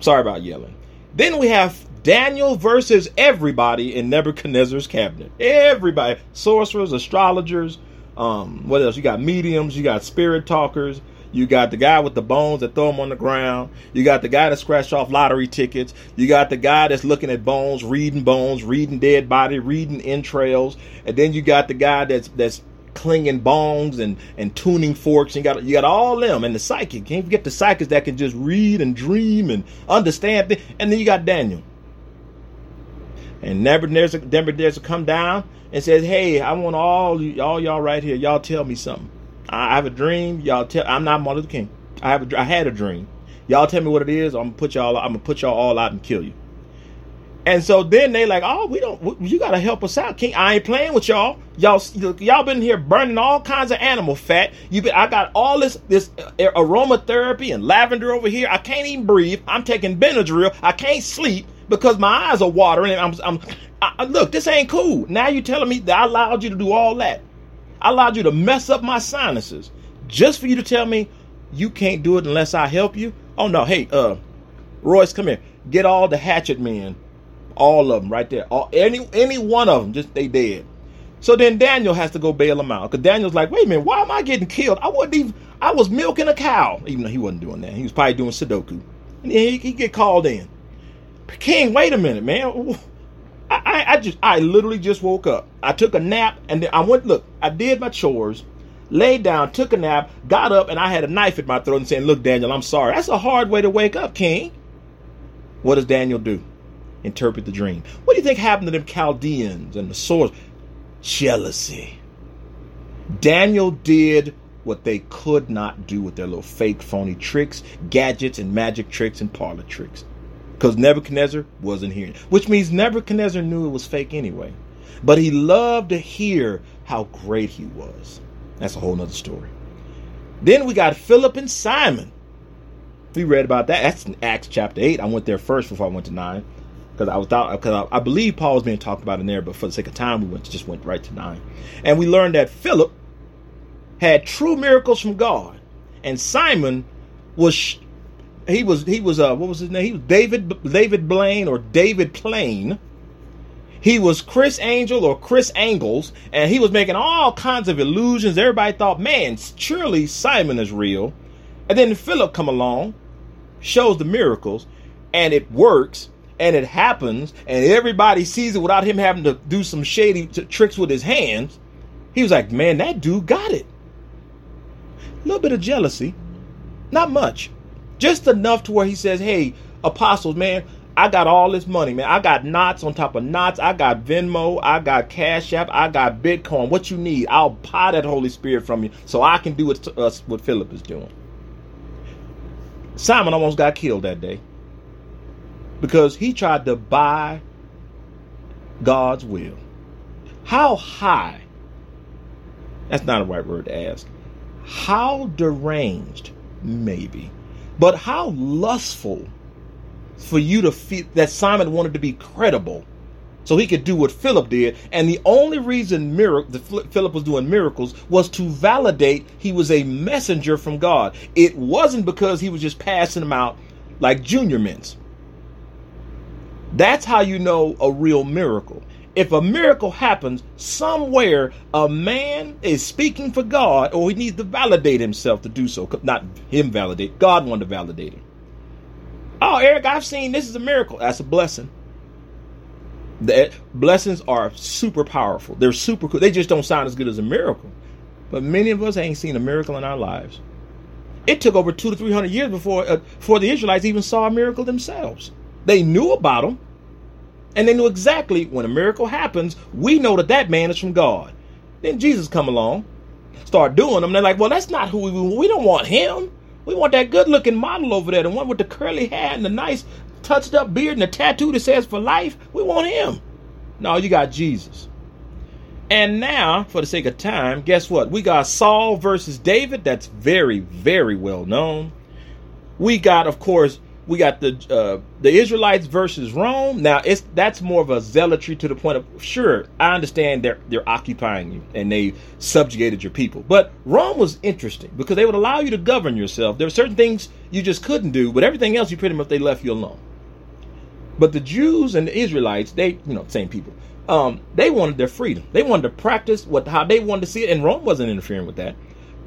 Sorry about yelling. Then we have Daniel versus everybody in Nebuchadnezzar's cabinet. Everybody, sorcerers, astrologers, um, what else? You got mediums, you got spirit talkers, you got the guy with the bones that throw them on the ground. You got the guy that scratched off lottery tickets. You got the guy that's looking at bones, reading bones, reading dead body, reading entrails. And then you got the guy that's that's clinging bongs and and tuning forks. You got you got all them and the psychic. Can't forget the psychics that can just read and dream and understand. Things. And then you got Daniel. And Nebuchadnezzar, Nebuchadnezzar come down and says, "Hey, I want all all y'all right here. Y'all tell me something. I have a dream. Y'all tell. I'm not Martin Luther King. I have a. I had a dream. Y'all tell me what it is. I'm gonna put y'all. I'm gonna put y'all all out and kill you." And so then they like, "Oh, we don't. You gotta help us out, King. I ain't playing with y'all. Y'all, y'all been here burning all kinds of animal fat. You been. I got all this this uh, aromatherapy and lavender over here. I can't even breathe. I'm taking Benadryl. I can't sleep." because my eyes are watering and I'm, I'm I, look, this ain't cool. Now you telling me that I allowed you to do all that. I allowed you to mess up my sinuses just for you to tell me you can't do it unless I help you. Oh no, hey, uh, Royce, come here. Get all the hatchet men, all of them right there. All, any any one of them, just they dead. So then Daniel has to go bail them out because Daniel's like, wait a minute, why am I getting killed? I wasn't even. I was milking a cow, even though he wasn't doing that. He was probably doing Sudoku, and he, he get called in. King, wait a minute, man. I, I, just, I literally just woke up. I took a nap and then I went, look, I did my chores, laid down, took a nap, got up, and I had a knife in my throat and saying, look, Daniel, I'm sorry. That's a hard way to wake up, King. What does Daniel do? Interpret the dream. What do you think happened to them Chaldeans and the swords? Jealousy. Daniel did what they could not do with their little fake, phony tricks, gadgets, and magic tricks and parlor tricks because Nebuchadnezzar wasn't hearing, which means Nebuchadnezzar knew it was fake anyway. But he loved to hear how great he was. That's a whole nother story. Then we got Philip and Simon. We read about that. That's in Acts chapter 8. I went there first before I went to 9. Because I was thought because I, I, believe Paul was being talked about in there, but for the sake of time, we went just went right to nine, and we learned that Philip had true miracles from God, and Simon was he was he was uh what was his name? He was David David Blaine or David Plain. He was Criss Angel or Chris Angles, and he was making all kinds of illusions. Everybody thought, man, surely Simon is real. And then Philip come along, shows the miracles, and it works, and it happens, and everybody sees it without him having to do some shady t- tricks with his hands. He was like, man, that dude got it. A little bit of jealousy, not much. Just enough to where he says, Hey, apostles, man, I got all this money, man. I got knots on top of knots. I got Venmo. I got Cash App. I got Bitcoin. What you need, I'll buy that Holy Spirit from you so I can do what, uh, what Philip is doing. Simon almost got killed that day because he tried to buy God's will. How high? That's not a right word to ask. How deranged, maybe, but how lustful for you to feel that Simon wanted to be credible so he could do what Philip did. And the only reason miracle, the, Philip was doing miracles was to validate he was a messenger from God. It wasn't because he was just passing them out like junior mints. That's how you know a real miracle if a miracle happens somewhere, a man is speaking for God, or he needs to validate himself to do so. Not him validate, God wanted to validate him. Oh, Eric, I've seen this is a miracle. That's a blessing. The blessings are super powerful. They're super cool. They just don't sound as good as a miracle. But many of us ain't seen a miracle in our lives. It took over two to three hundred years before uh, before the Israelites even saw a miracle themselves. They knew about them, and they knew exactly when a miracle happens, we know that that man is from God. Then Jesus come along, start doing them. They're like, well, that's not who we want. We don't want him. We want that good looking model over there, the one with the curly hair and the nice touched up beard and the tattoo that says for life. We want him. No, you got Jesus. And now, for the sake of time, guess what? We got Saul versus David. That's very, very well known. We got, of course, we got the uh, the Israelites versus Rome. Now it's that's more of a zealotry to the point of sure I understand they're they're occupying you and they subjugated your people, but Rome was interesting because they would allow you to govern yourself. There were certain things you just couldn't do, but everything else you pretty much they left you alone. But the Jews and the Israelites, they, you know, same people, um, they wanted their freedom. They wanted to practice what how they wanted to see it, and Rome wasn't interfering with that.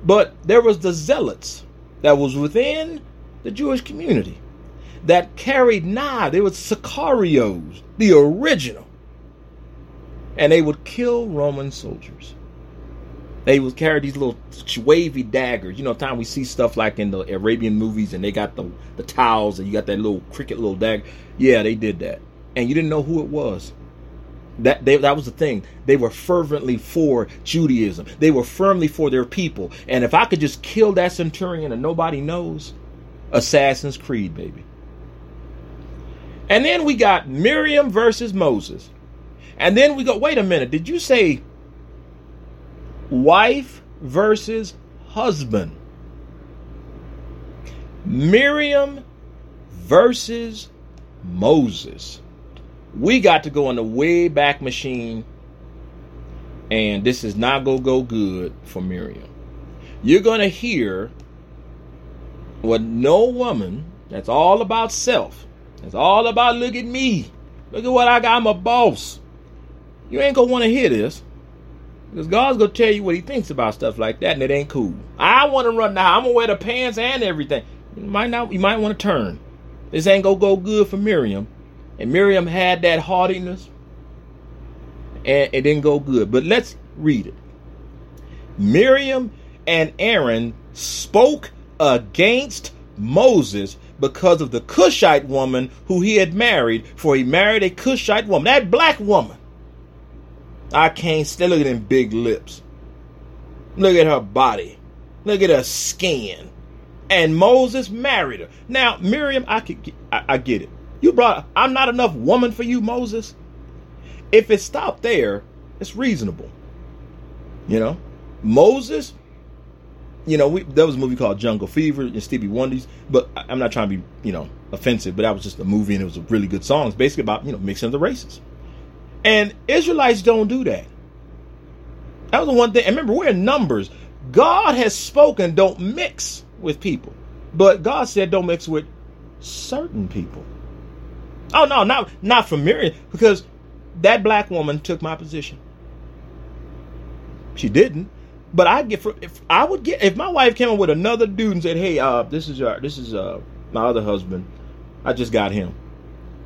But there was the zealots that was within the Jewish community that carried knives. They were Sicarios, the original. And they would kill Roman soldiers. They would carry these little wavy daggers. You know, time we see stuff like in the Arabian movies and they got the, the towels and you got that little cricket little dagger. Yeah, they did that. And you didn't know who it was. That they, that was the thing. They were fervently for Judaism. They were firmly for their people. And if I could just kill that centurion and nobody knows, Assassin's Creed, baby. And then we got Miriam versus Moses. And then we go, wait a minute, did you say wife versus husband? Miriam versus Moses. We got to go in the way back machine, and this is not going to go good for Miriam. You're going to hear what no woman that's all about self it's all about look at me. Look at what I got. I'm a boss. You ain't gonna want to hear this. Because God's gonna tell you what he thinks about stuff like that, and it ain't cool. I wanna run now. I'm gonna wear the pants and everything. You might not you might want to turn. This ain't gonna go good for Miriam. And Miriam had that haughtiness. And it didn't go good. But let's read it. Miriam and Aaron spoke against Moses because of the Cushite woman who he had married, for he married a Cushite woman, that black woman. I can't stand. Look at them big lips. Look at her body. Look at her skin. And Moses married her. Now, Miriam, I could, I, I get it. You brought. I'm not enough woman for you, Moses. If it stopped there, it's reasonable. You know, Moses you know, we, there was a movie called Jungle Fever and Stevie Wonder's, but I, am not trying to be, you know, offensive, but that was just a movie and it was a really good song. It's basically about, you know, mixing the races. And Israelites don't do that. That was the one thing. And remember, we're in numbers. God has spoken, don't mix with people. But God said don't mix with certain people. Oh no, not not for Miriam, because that black woman took my position. She didn't. But I get if I would get if my wife came up with another dude and said, "Hey, uh, this is this is uh, my other husband. I just got him,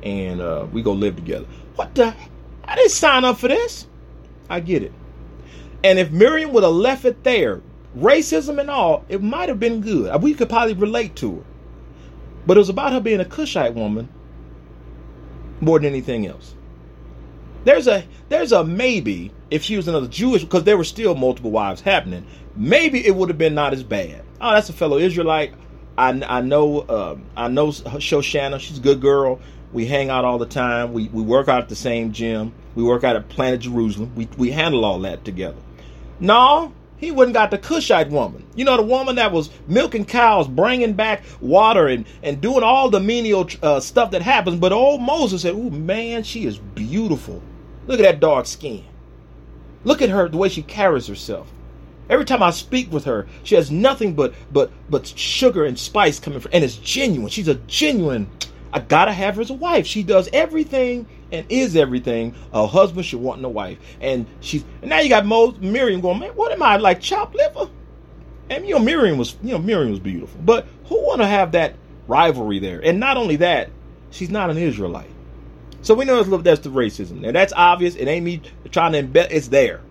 and uh, we go live together." What the? I didn't sign up for this. I get it. And if Miriam would have left it there, racism and all, it might have been good. We could probably relate to her. But it was about her being a Cushite woman more than anything else. There's a there's a maybe if she was another Jewish because there were still multiple wives happening. Maybe it would have been not as bad. Oh, that's a fellow Israelite. I, I know um, I know Shoshana. She's a good girl. We hang out all the time. We we work out at the same gym. We work out at Planet Jerusalem. We we handle all that together. No, he wouldn't got the Cushite woman. You know, the woman that was milking cows, bringing back water, and, and doing all the menial uh, stuff that happens. But old Moses said, "Ooh, man, she is beautiful." Look at that dark skin. Look at her, the way she carries herself. Every time I speak with her, she has nothing but but but sugar and spice coming from, and it's genuine. She's a genuine. I gotta have her as a wife. She does everything and is everything a husband should want in a wife. And she's and now you got Mo, Miriam going, man, what am I like chopped liver? And you know Miriam was you know Miriam was beautiful, but who want to have that rivalry there? And not only that, she's not an Israelite. So we know that's the racism. And that's obvious. It ain't me trying to embed. It's there.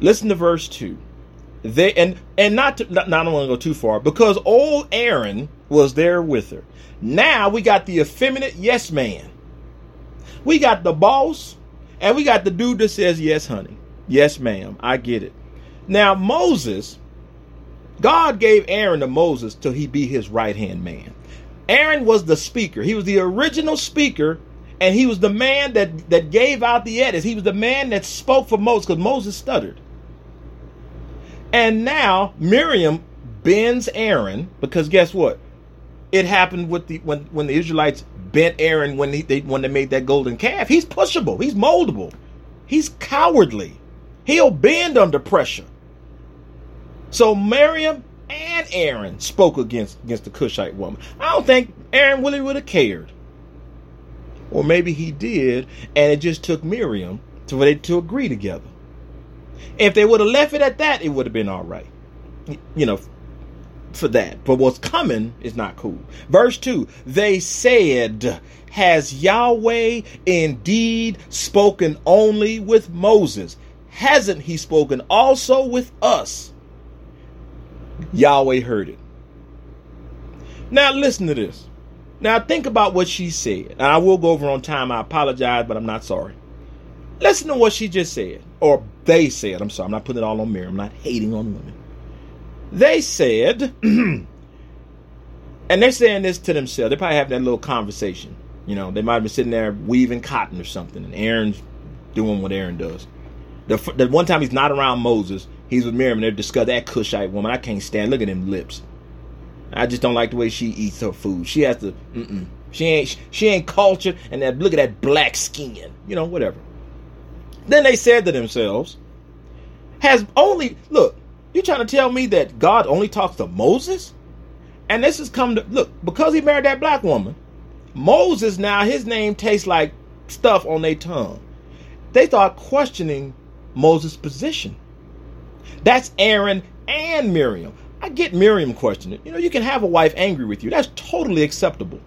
Listen to verse 2. They and and not to, not, not want to go too far because old Aaron was there with her. Now we got the effeminate yes man. We got the boss and we got the dude that says yes honey. Yes ma'am. I get it. Now Moses God gave Aaron to Moses till he be his right hand man. Aaron was the speaker. He was the original speaker and he was the man that, that gave out the edits. He was the man that spoke for Moses because Moses stuttered. And now Miriam bends Aaron because guess what? It happened with the when when the Israelites bent Aaron when he, they when they made that golden calf. He's pushable. He's moldable. He's cowardly. He'll bend under pressure. So Miriam and Aaron spoke against against the Cushite woman. I don't think Aaron really would have cared. Or maybe he did, and it just took Miriam to, for they to agree together. If they would have left it at that, it would have been all right. You know, for that. But what's coming is not cool. Verse 2 They said, Has Yahweh indeed spoken only with Moses? Hasn't he spoken also with us? Yahweh heard it. Now listen to this. Now think about what she said. And I will go over on time. I apologize, but I'm not sorry. Listen to what she just said. Or they said. I'm sorry. I'm not putting it all on Miriam. I'm not hating on women. They said, and they're saying this to themselves. They probably having that little conversation. You know, they might have been sitting there weaving cotton or something, and Aaron's doing what Aaron does. The, the one time he's not around Moses, he's with Miriam, and they're discussing that Cushite woman. I can't stand. Look at them lips. I just don't like the way she eats her food. She has to. Mm-mm. She ain't. She ain't cultured, and that look at that black skin. You know, whatever. Then they said to themselves, "Has only look. You trying to tell me that God only talks to Moses? And this has come to look because he married that black woman. Moses now his name tastes like stuff on their tongue. They start questioning Moses' position. That's Aaron and Miriam. I get Miriam questioning. You know, you can have a wife angry with you. That's totally acceptable.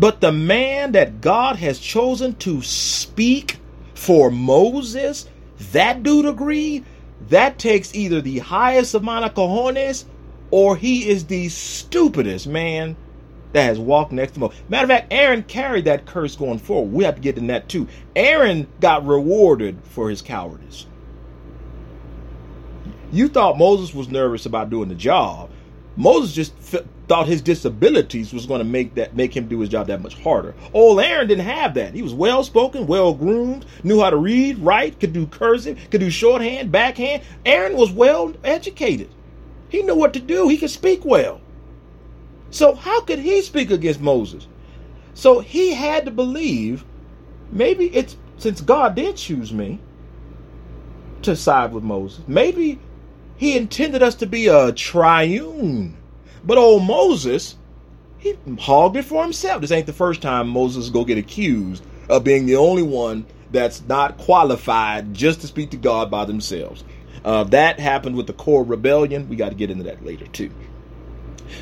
But the man that God has chosen to speak for Moses, that dude agreed. That takes either the highest of cojones or he is the stupidest man that has walked next to Moses. Matter of fact, Aaron carried that curse going forward. We have to get in that too. Aaron got rewarded for his cowardice. You thought Moses was nervous about doing the job. Moses just f- thought his disabilities was going to make that make him do his job that much harder. Old Aaron didn't have that. He was well spoken, well groomed, knew how to read, write, could do cursive, could do shorthand, backhand. Aaron was well educated. He knew what to do. He could speak well. So how could he speak against Moses? So he had to believe maybe it's since God did choose me to side with Moses. Maybe he intended us to be a triune. But old Moses, he hogged it for himself. This ain't the first time Moses go get accused of being the only one that's not qualified just to speak to God by themselves. Uh, that happened with the Korah rebellion. We got to get into that later too.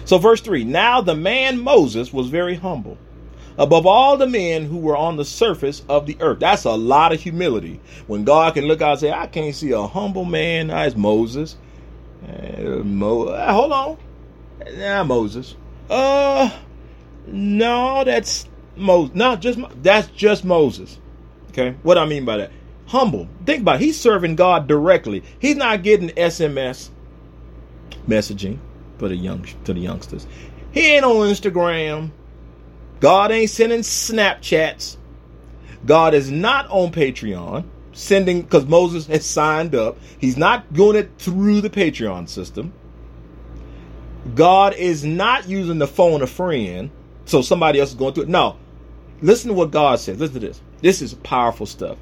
So, verse 3 Now the man Moses was very humble above all the men who were on the surface of the earth. That's a lot of humility. When God can look out and say, I can't see a humble man as Moses. Uh, Mo- uh, hold on. Nah, Moses. Uh, no, that's Moses. No, just that's just Moses. Okay, what I mean by that? Humble. Think about it. He's serving God directly. He's not getting SMS messaging for the young to the youngsters. He ain't on Instagram. God ain't sending Snapchats. God is not on Patreon sending because Moses has signed up. He's not doing it through the Patreon system. God is not using the phone a friend, so somebody else is going through it. No. Listen to what God says. Listen to this. This is powerful stuff.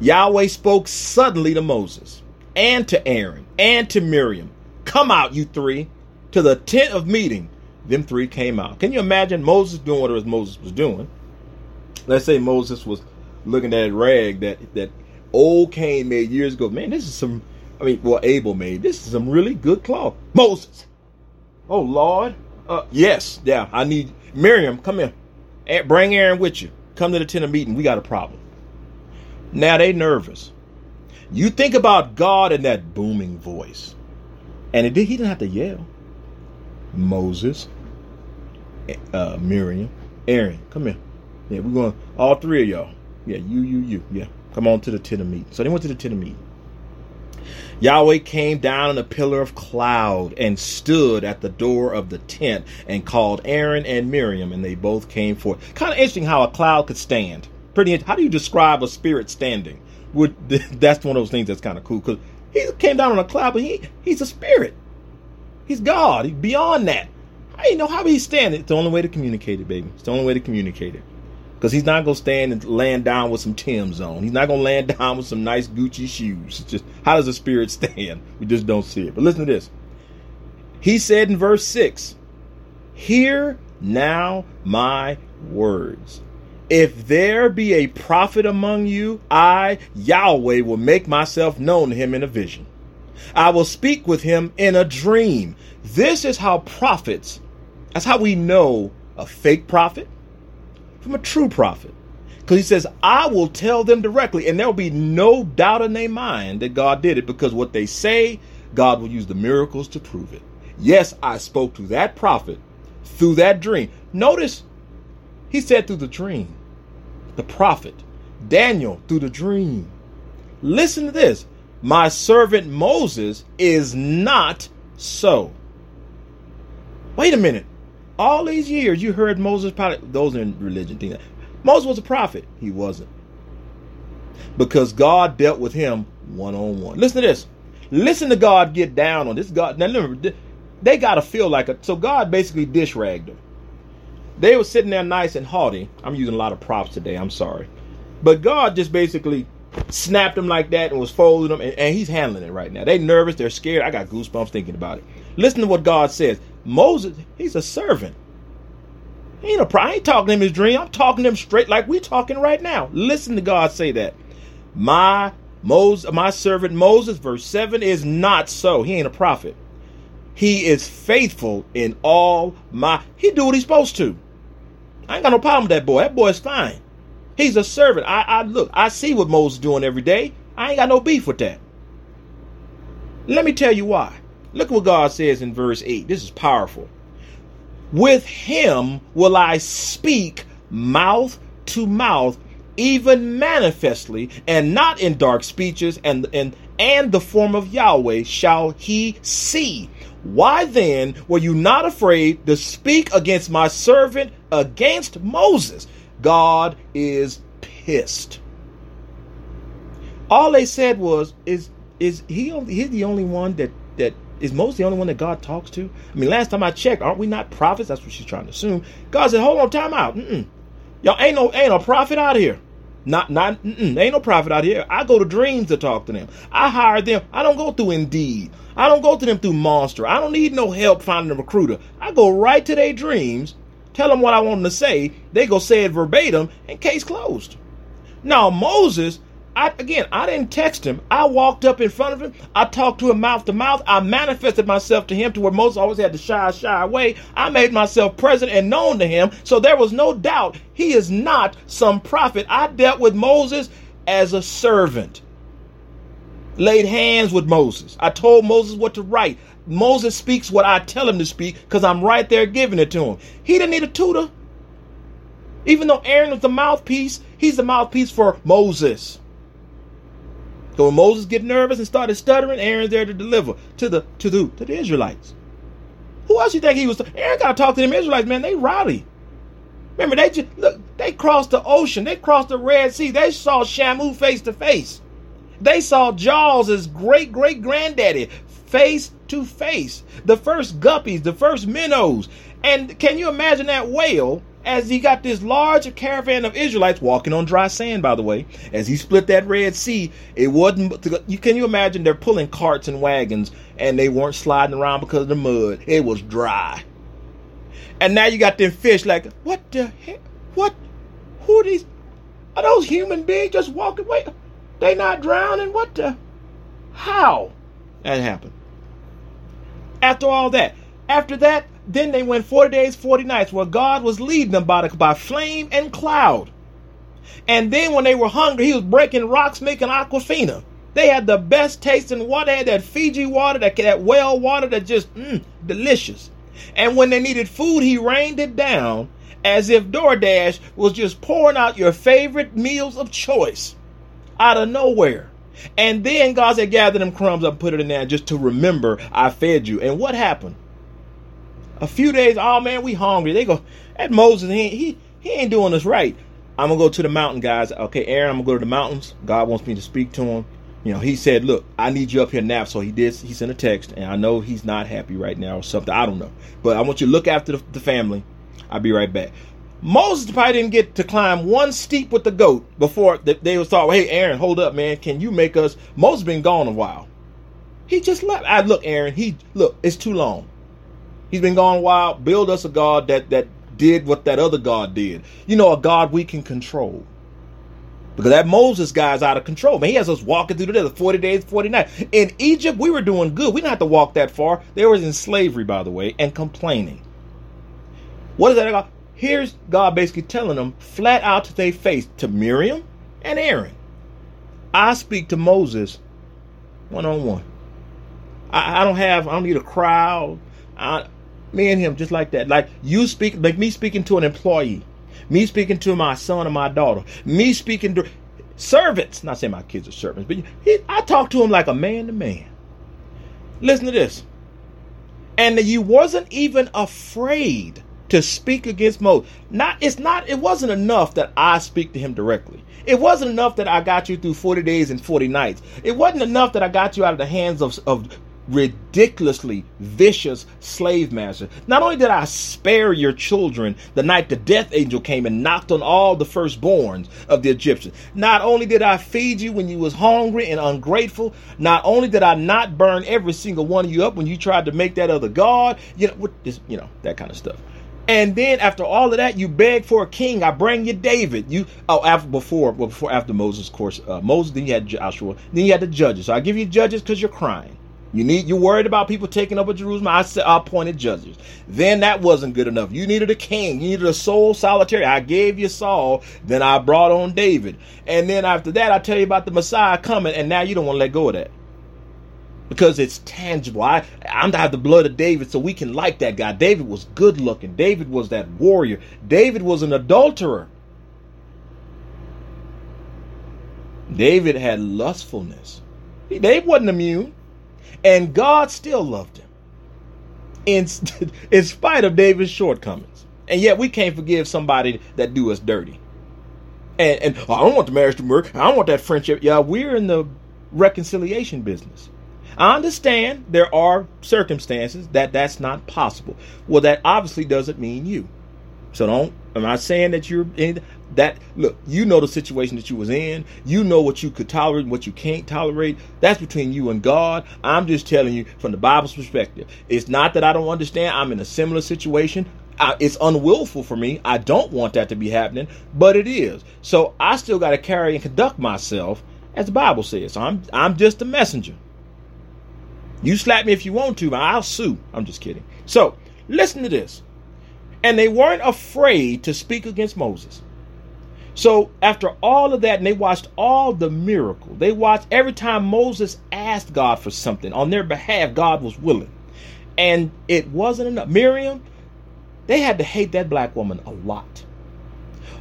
Yahweh spoke suddenly to Moses and to Aaron and to Miriam. Come out, you three, to the tent of meeting. Them three came out. Can you imagine Moses doing what Moses was doing? Let's say Moses was looking at a rag that that old Cain made years ago. Man, this is some. I mean, well, Abel made this is some really good cloth. Moses. Oh Lord. Uh, yes, yeah. I need Miriam. Come here. And Bring Aaron with you. Come to the tent of meeting. We got a problem. Now they nervous. You think about God in that booming voice, and did, he didn't have to yell. Moses, uh, Miriam, Aaron, come here. Yeah, we're going. All three of y'all. Yeah, you, you, you. Yeah. Come on to the tent of meeting. So they went to the tent of meeting. Yahweh came down in a pillar of cloud and stood at the door of the tent and called Aaron and Miriam, and they both came forth. Kind of interesting how a cloud could stand. Pretty. How do you describe a spirit standing? Would that's one of those things that's kind of cool because he came down on a cloud, but he he's a spirit. He's God. He's beyond that. I didn't know how he's standing. It's the only way to communicate it, baby. It's the only way to communicate it. Because he's not going to stand and land down with some Tim's on. He's not going to land down with some nice Gucci shoes. It's just, how does the spirit stand? We just don't see it. But listen to this. He said in verse 6 Hear now my words. If there be a prophet among you, I, Yahweh, will make myself known to him in a vision. I will speak with him in a dream. This is how prophets, that's how we know a fake prophet from a true prophet. Because he says, I will tell them directly, and there'll be no doubt in their mind that God did it because what they say, God will use the miracles to prove it. Yes, I spoke to that prophet through that dream. Notice he said through the dream, the prophet, Daniel through the dream. Listen to this. My servant Moses is not so. Wait a minute. All these years you heard Moses probably those in religion things. Moses was a prophet. He wasn't. Because God dealt with him one on one. Listen to this. Listen to God get down on this. God now remember they gotta feel like a so God basically dish ragged them. They were sitting there nice and haughty. I'm using a lot of props today, I'm sorry. But God just basically snapped them like that and was folding them, and, and he's handling it right now. They nervous, they're scared. I got goosebumps thinking about it. Listen to what God says. Moses, he's a servant. He ain't a I ain't talking to him his dream. I'm talking to him straight like we talking right now. Listen to God say that. My Moses, my servant Moses, verse 7 is not so. He ain't a prophet. He is faithful in all my he do what he's supposed to. I ain't got no problem with that boy. That boy's fine. He's a servant. I, I look, I see what Moses doing every day. I ain't got no beef with that. Let me tell you why. Look what God says in verse 8. This is powerful. With him will I speak mouth to mouth, even manifestly, and not in dark speeches, and, and, and the form of Yahweh shall he see. Why then were you not afraid to speak against my servant, against Moses? God is pissed. All they said was, "Is is he? He's the only one that that is Moses the only one that God talks to? I mean, last time I checked, aren't we not prophets? That's what she's trying to assume. God said, hold on, time out. Mm-mm. Y'all ain't no ain't no prophet out here. Not not ain't no prophet out here. I go to dreams to talk to them. I hire them. I don't go through Indeed. I don't go to them through Monster. I don't need no help finding a recruiter. I go right to their dreams, tell them what I want them to say. They go say it verbatim, and case closed. Now Moses I again, I didn't text him. I walked up in front of him. I talked to him mouth to mouth. I manifested myself to him to where Moses always had to shy, shy away. I made myself present and known to him. So there was no doubt he is not some prophet. I dealt with Moses as a servant. Laid hands with Moses. I told Moses what to write. Moses speaks what I tell him to speak because I'm right there giving it to him. He didn't need a tutor. Even though Aaron was the mouthpiece, he's the mouthpiece for Moses. So when Moses get nervous and started stuttering, Aaron's there to deliver to the to the to the Israelites. Who else you think he was? Aaron got to talk to them Israelites, man. They rowdy. Remember, they just look. They crossed the ocean. They crossed the Red Sea. They saw Shamu face to face. They saw Jaws' as great great granddaddy face to face. The first guppies, the first minnows, and can you imagine that whale as he got this large caravan of Israelites walking on dry sand, by the way, as he split that Red Sea, it wasn't, you can you imagine they're pulling carts and wagons and they weren't sliding around because of the mud. It was dry. And now you got them fish like, what the heck? What? Who are these? Are those human beings just walking away? They not drowning? What the? How? That happened. After all that, after that, then they went 40 days, 40 nights, where God was leading them by, by flame and cloud. And then when they were hungry, he was breaking rocks, making aquafina. They had the best tasting water. They had that Fiji water, that, that well water that just, mm, delicious. And when they needed food, he rained it down as if DoorDash was just pouring out your favorite meals of choice out of nowhere. And then God said, gather them crumbs up and put it in there just to remember I fed you. And what happened? A few days, oh man, we hungry. They go, that Moses, he, he, he ain't doing us right. I'm gonna go to the mountain, guys. Okay, Aaron, I'm gonna go to the mountains. God wants me to speak to him. You know, he said, "Look, I need you up here now." So he did. He sent a text, and I know he's not happy right now or something. I don't know, but I want you to look after the, the family. I'll be right back. Moses probably didn't get to climb one steep with the goat before they was thought, "Hey, Aaron, hold up, man. Can you make us?" Moses been gone a while. He just left. I look, Aaron. He look. It's too long. He's been gone a while. Build us a God that that did what that other God did. You know, a God we can control. Because that Moses guy's out of control. Man, he has us walking through the desert 40 days, 40 nights. In Egypt, we were doing good. We didn't have to walk that far. They were in slavery, by the way, and complaining. What is that? About? Here's God basically telling them flat out to their face to Miriam and Aaron. I speak to Moses one on one. I don't have, I don't need a crowd. I, me and him, just like that. Like you speak, like me speaking to an employee me speaking to my son and my daughter, me speaking to servants. Not saying my kids are servants, but he, I talk to him like a man to man. Listen to this. And you wasn't even afraid to speak against Moses. Not it's not it wasn't enough that I speak to him directly. It wasn't enough that I got you through 40 days and 40 nights. It wasn't enough that I got you out of the hands of, of ridiculously vicious slave master. Not only did I spare your children the night the death angel came and knocked on all the firstborns of the Egyptians, not only did I feed you when you was hungry and ungrateful, not only did I not burn every single one of you up when you tried to make that other god, you know, this, you know, that kind of stuff. And then after all of that, you beg for a king. I bring you David. You oh after before well, before after Moses, of course, uh, Moses. Then you had Joshua. Then you had the judges. So I give you judges because you're crying. You need you're worried about people taking over Jerusalem. I said I appointed judges. Then that wasn't good enough. You needed a king. You needed a sole solitary. I gave you Saul. Then I brought on David. And then after that, I tell you about the Messiah coming. And now you don't want to let go of that because it's tangible. I I'm to have the blood of David, so we can like that guy. David was good looking. David was that warrior. David was an adulterer. David had lustfulness. David wasn't immune. And God still loved him in, in spite of David's shortcomings. And yet we can't forgive somebody that do us dirty. And, and oh, I don't want the marriage to work. I don't want that friendship. Yeah, we're in the reconciliation business. I understand there are circumstances that that's not possible. Well, that obviously doesn't mean you. So don't. I'm not saying that you're that. Look, you know the situation that you was in. You know what you could tolerate and what you can't tolerate. That's between you and God. I'm just telling you from the Bible's perspective. It's not that I don't understand. I'm in a similar situation. I, it's unwillful for me. I don't want that to be happening, but it is. So I still got to carry and conduct myself as the Bible says. So I'm I'm just a messenger. You slap me if you want to, but I'll sue. I'm just kidding. So listen to this. And they weren't afraid to speak against Moses. So after all of that, and they watched all the miracle, they watched every time Moses asked God for something on their behalf, God was willing. And it wasn't enough. Miriam, they had to hate that black woman a lot.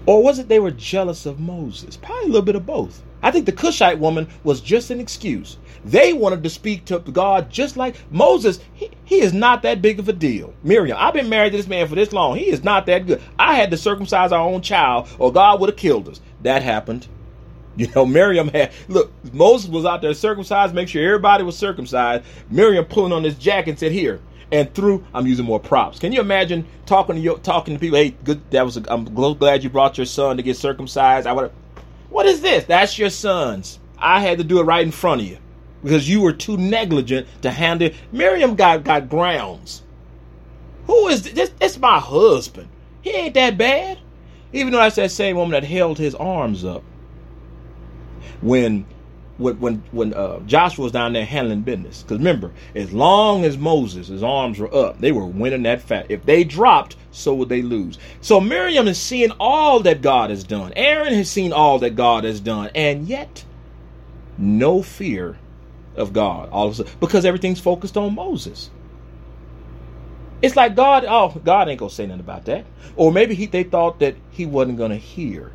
Or was it they were jealous of Moses? Probably a little bit of both. I think the Cushite woman was just an excuse. They wanted to speak to God just like Moses. He, he is not that big of a deal. Miriam, I've been married to this man for this long. He is not that good. I had to circumcise our own child, or God would have killed us. That happened. You know, Miriam had look. Moses was out there circumcised, make sure everybody was circumcised. Miriam pulling on his jacket and said, "Here." And through, I'm using more props. Can you imagine talking to you, talking to people? Hey, good. That was. A, I'm glad you brought your son to get circumcised. I would. What is this? That's your son's. I had to do it right in front of you because you were too negligent to handle. Miriam got got grounds. Who is this? It's my husband. He ain't that bad. Even though that's that same woman that held his arms up when when when, when uh, Joshua was down there handling business. Because remember, as long as Moses, his arms were up, they were winning that fight. If they dropped, so would they lose. So Miriam is seeing all that God has done. Aaron has seen all that God has done, and yet no fear of God. All of a sudden, because everything's focused on Moses. It's like God, oh, God ain't gonna say nothing about that. Or maybe he, they thought that he wasn't gonna hear.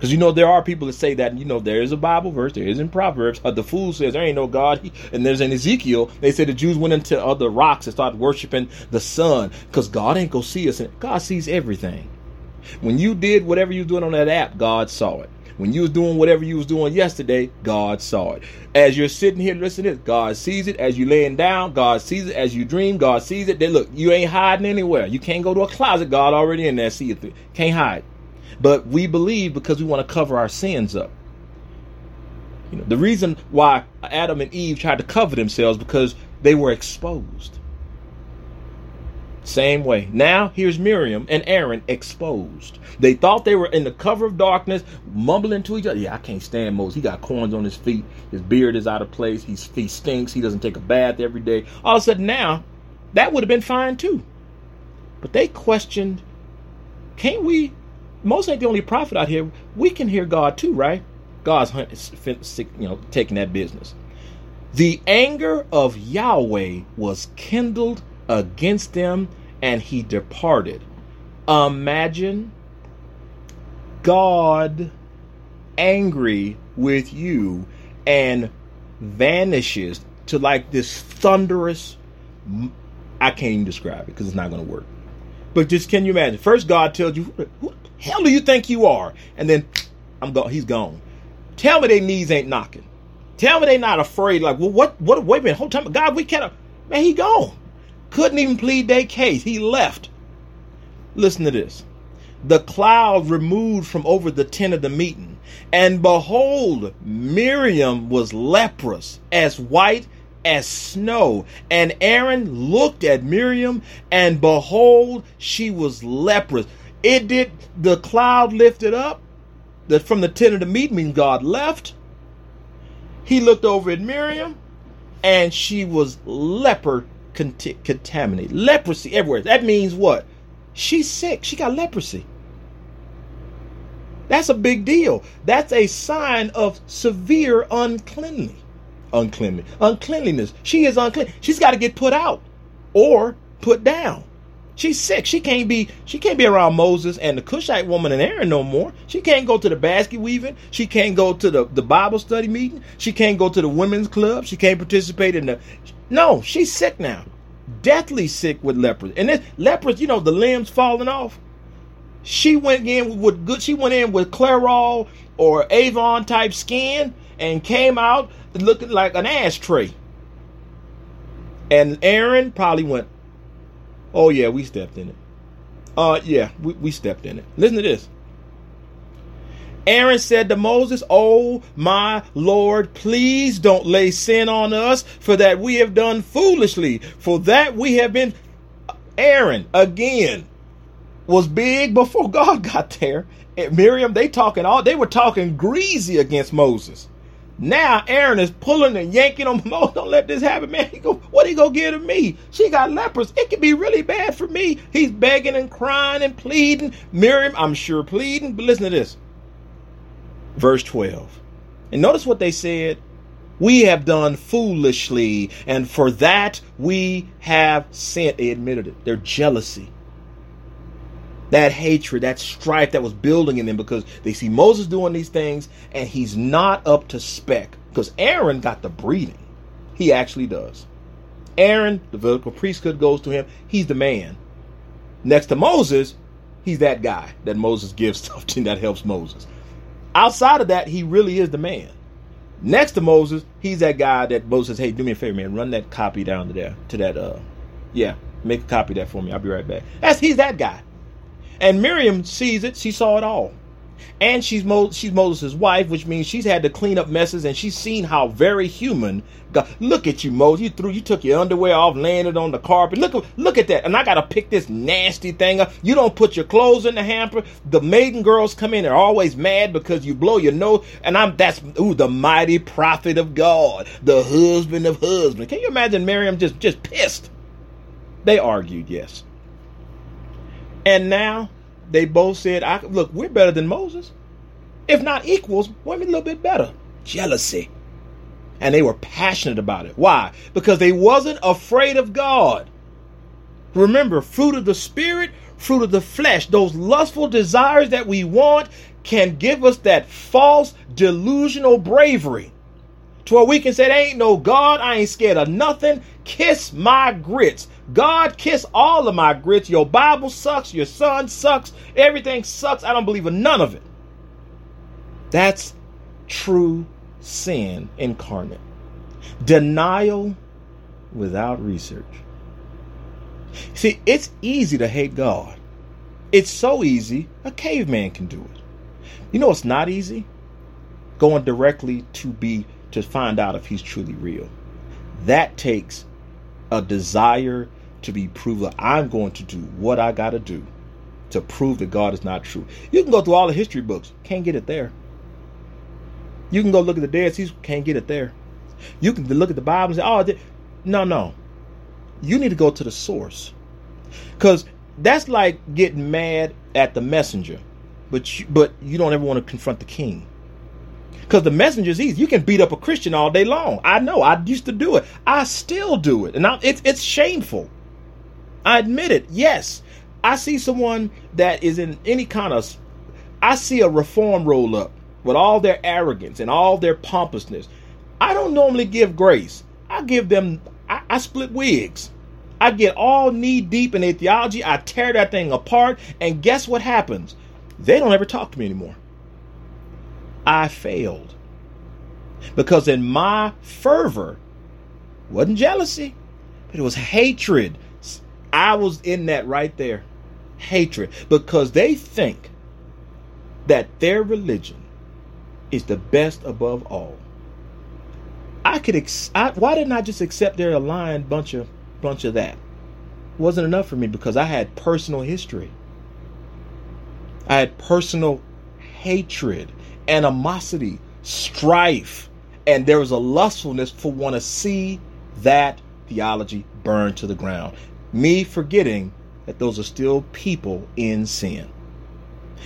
Because you know there are people that say that. You know there is a Bible verse, there is in Proverbs. Uh, the fool says there ain't no God, and there's in Ezekiel. They say the Jews went into other rocks and started worshiping the sun because God ain't gonna see us. And God sees everything. When you did whatever you doing on that app, God saw it. When you was doing whatever you was doing yesterday, God saw it. As you're sitting here listening, God sees it. As you laying down, God sees it. As you dream, God sees it. Then look, you ain't hiding anywhere. You can't go to a closet. God already in there. See it. Can't hide. But we believe because we want to cover our sins up. You know, the reason why Adam and Eve tried to cover themselves because they were exposed. Same way. Now here's Miriam and Aaron exposed. They thought they were in the cover of darkness, mumbling to each other. Yeah, I can't stand Moses. He got corns on his feet. His beard is out of place. He's, he stinks. He doesn't take a bath every day. All of a sudden now, that would have been fine too. But they questioned, can't we? Moses ain't the only prophet out here. We can hear God too, right? God's you know taking that business. The anger of Yahweh was kindled against them, and he departed. Imagine God angry with you and vanishes to like this thunderous I can't even describe it because it's not going to work. But just can you imagine? First, God tells you, "Who the hell do you think you are?" And then, I'm gone. He's gone. Tell me their knees ain't knocking. Tell me they not afraid. Like, well, what? What? Wait a minute. Whole time, God, we can't. Man, he gone. Couldn't even plead their case. He left. Listen to this. The cloud removed from over the tent of the meeting, and behold, Miriam was leprous, as white as snow. And Aaron looked at Miriam, and behold, she was leprous. It did the cloud lifted up that from the tent of the meeting, God left. He looked over at Miriam, and she was leper contaminated. Leprosy everywhere. That means what? She's sick. She got leprosy. That's a big deal. That's a sign of severe uncleanliness uncleanly. Uncleanliness. She is unclean. She's got to get put out or put down. She's sick. She can't be she can't be around Moses and the Cushite woman and Aaron no more. She can't go to the basket weaving. She can't go to the, the Bible study meeting. She can't go to the women's club. She can't participate in the No, she's sick now. Deathly sick with leprosy. And this leprosy, you know, the limbs falling off. She went in with good she went in with Clairol or Avon type skin and came out looking like an ashtray. And Aaron probably went, Oh, yeah, we stepped in it. Uh, yeah, we, we stepped in it. Listen to this. Aaron said to Moses, Oh, my Lord, please don't lay sin on us, for that we have done foolishly, for that we have been. Aaron, again, was big before God got there. And Miriam, they talking all, they were talking greasy against Moses. Now Aaron is pulling and yanking on Moses. Don't let this happen, man. He go, what he gonna give to me? She got lepers. It could be really bad for me. He's begging and crying and pleading. Miriam, I'm sure pleading. But listen to this. Verse 12. And notice what they said. We have done foolishly, and for that we have sinned. They admitted it. Their jealousy that hatred, that strife that was building in them because they see Moses doing these things and he's not up to spec. Because Aaron got the breeding. He actually does. Aaron, the vertical priesthood goes to him. He's the man. Next to Moses, he's that guy that Moses gives stuff to that helps Moses. Outside of that, he really is the man. Next to Moses, he's that guy that Moses, says, hey, do me a favor, man, run that copy down to there, to that, uh, yeah, make a copy of that for me. I'll be right back. That's he's that guy. And Miriam sees it. She saw it all. And she's Mo- she's Moses' wife, which means she's had to clean up messes, and she's seen how very human. God, look at you, Moses. You threw, you took your underwear off, landed on the carpet. Look, look at that. And I gotta pick this nasty thing up. You don't put your clothes in the hamper. The maiden girls come in. They're always mad because you blow your nose. And I'm that's ooh, the mighty prophet of God, the husband of husband. Can you imagine Miriam just just pissed? They argued, yes. And now they both said, I, look, we're better than Moses. If not equals, we're a little bit better. Jealousy. And they were passionate about it. Why? Because they wasn't afraid of God. Remember, fruit of the spirit, fruit of the flesh, those lustful desires that we want can give us that false delusional bravery to where we can say, ain't no God, I ain't scared of nothing. Kiss my grits. God, kiss all of my grits. Your Bible sucks. Your son sucks. Everything sucks. I don't believe in none of it. That's true sin incarnate. Denial without research. See, it's easy to hate God. It's so easy, a caveman can do it. You know it's not easy? Going directly to be to find out if he's truly real. That takes a desire to be proven. I'm going to do what I got to do to prove that God is not true. You can go through all the history books, can't get it there. You can go look at the Dead Sea, can't get it there. You can look at the Bible and say, "Oh, no, no." You need to go to the source, because that's like getting mad at the messenger, but you, but you don't ever want to confront the king. Because the messenger is easy. You can beat up a Christian all day long. I know. I used to do it. I still do it, and I, it's it's shameful. I admit it. Yes, I see someone that is in any kind of. I see a reform roll up with all their arrogance and all their pompousness. I don't normally give grace. I give them. I, I split wigs. I get all knee deep in their theology. I tear that thing apart, and guess what happens? They don't ever talk to me anymore. I failed because in my fervor wasn't jealousy, but it was hatred. I was in that right there hatred because they think that their religion is the best above all. I could ex- I, why didn't I just accept their aligned bunch of bunch of that? Wasn't enough for me because I had personal history. I had personal hatred, animosity, strife, and there was a lustfulness for want to see that theology burn to the ground. Me forgetting that those are still people in sin.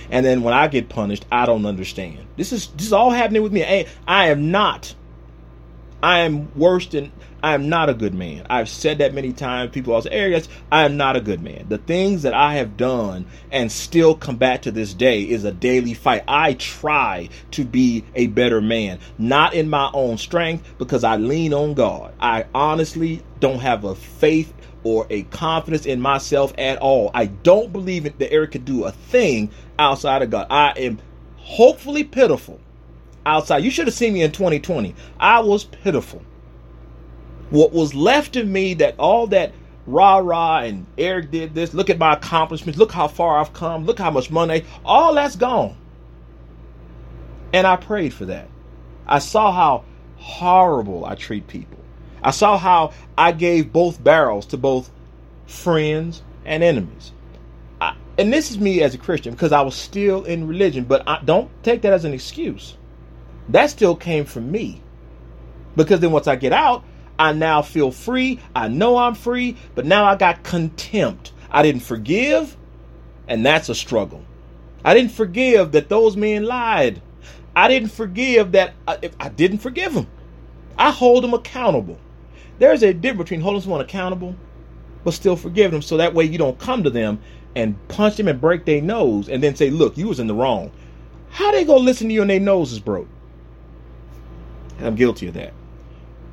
And then when I get punished, I don't understand. This is this is all happening with me. I, I am not. I am worse than I am not a good man. I've said that many times. People all say, "Areas, I am not a good man." The things that I have done and still combat to this day is a daily fight. I try to be a better man, not in my own strength, because I lean on God. I honestly don't have a faith or a confidence in myself at all. I don't believe that Eric could do a thing outside of God. I am hopefully pitiful outside. You should have seen me in 2020. I was pitiful. What was left of me that all that rah rah and Eric did this, look at my accomplishments, look how far I've come, look how much money, all that's gone. And I prayed for that. I saw how horrible I treat people. I saw how I gave both barrels to both friends and enemies. I, and this is me as a Christian because I was still in religion, but I, don't take that as an excuse. That still came from me. Because then once I get out, I now feel free. I know I'm free, but now I got contempt. I didn't forgive, and that's a struggle. I didn't forgive that those men lied. I didn't forgive that I, uh, I didn't forgive them. I hold them accountable. There's a difference between holding someone accountable but still forgiving them so that way you don't come to them and punch them and break their nose and then say, look, you was in the wrong. How they gonna listen to you and their nose is broke? And I'm guilty of that.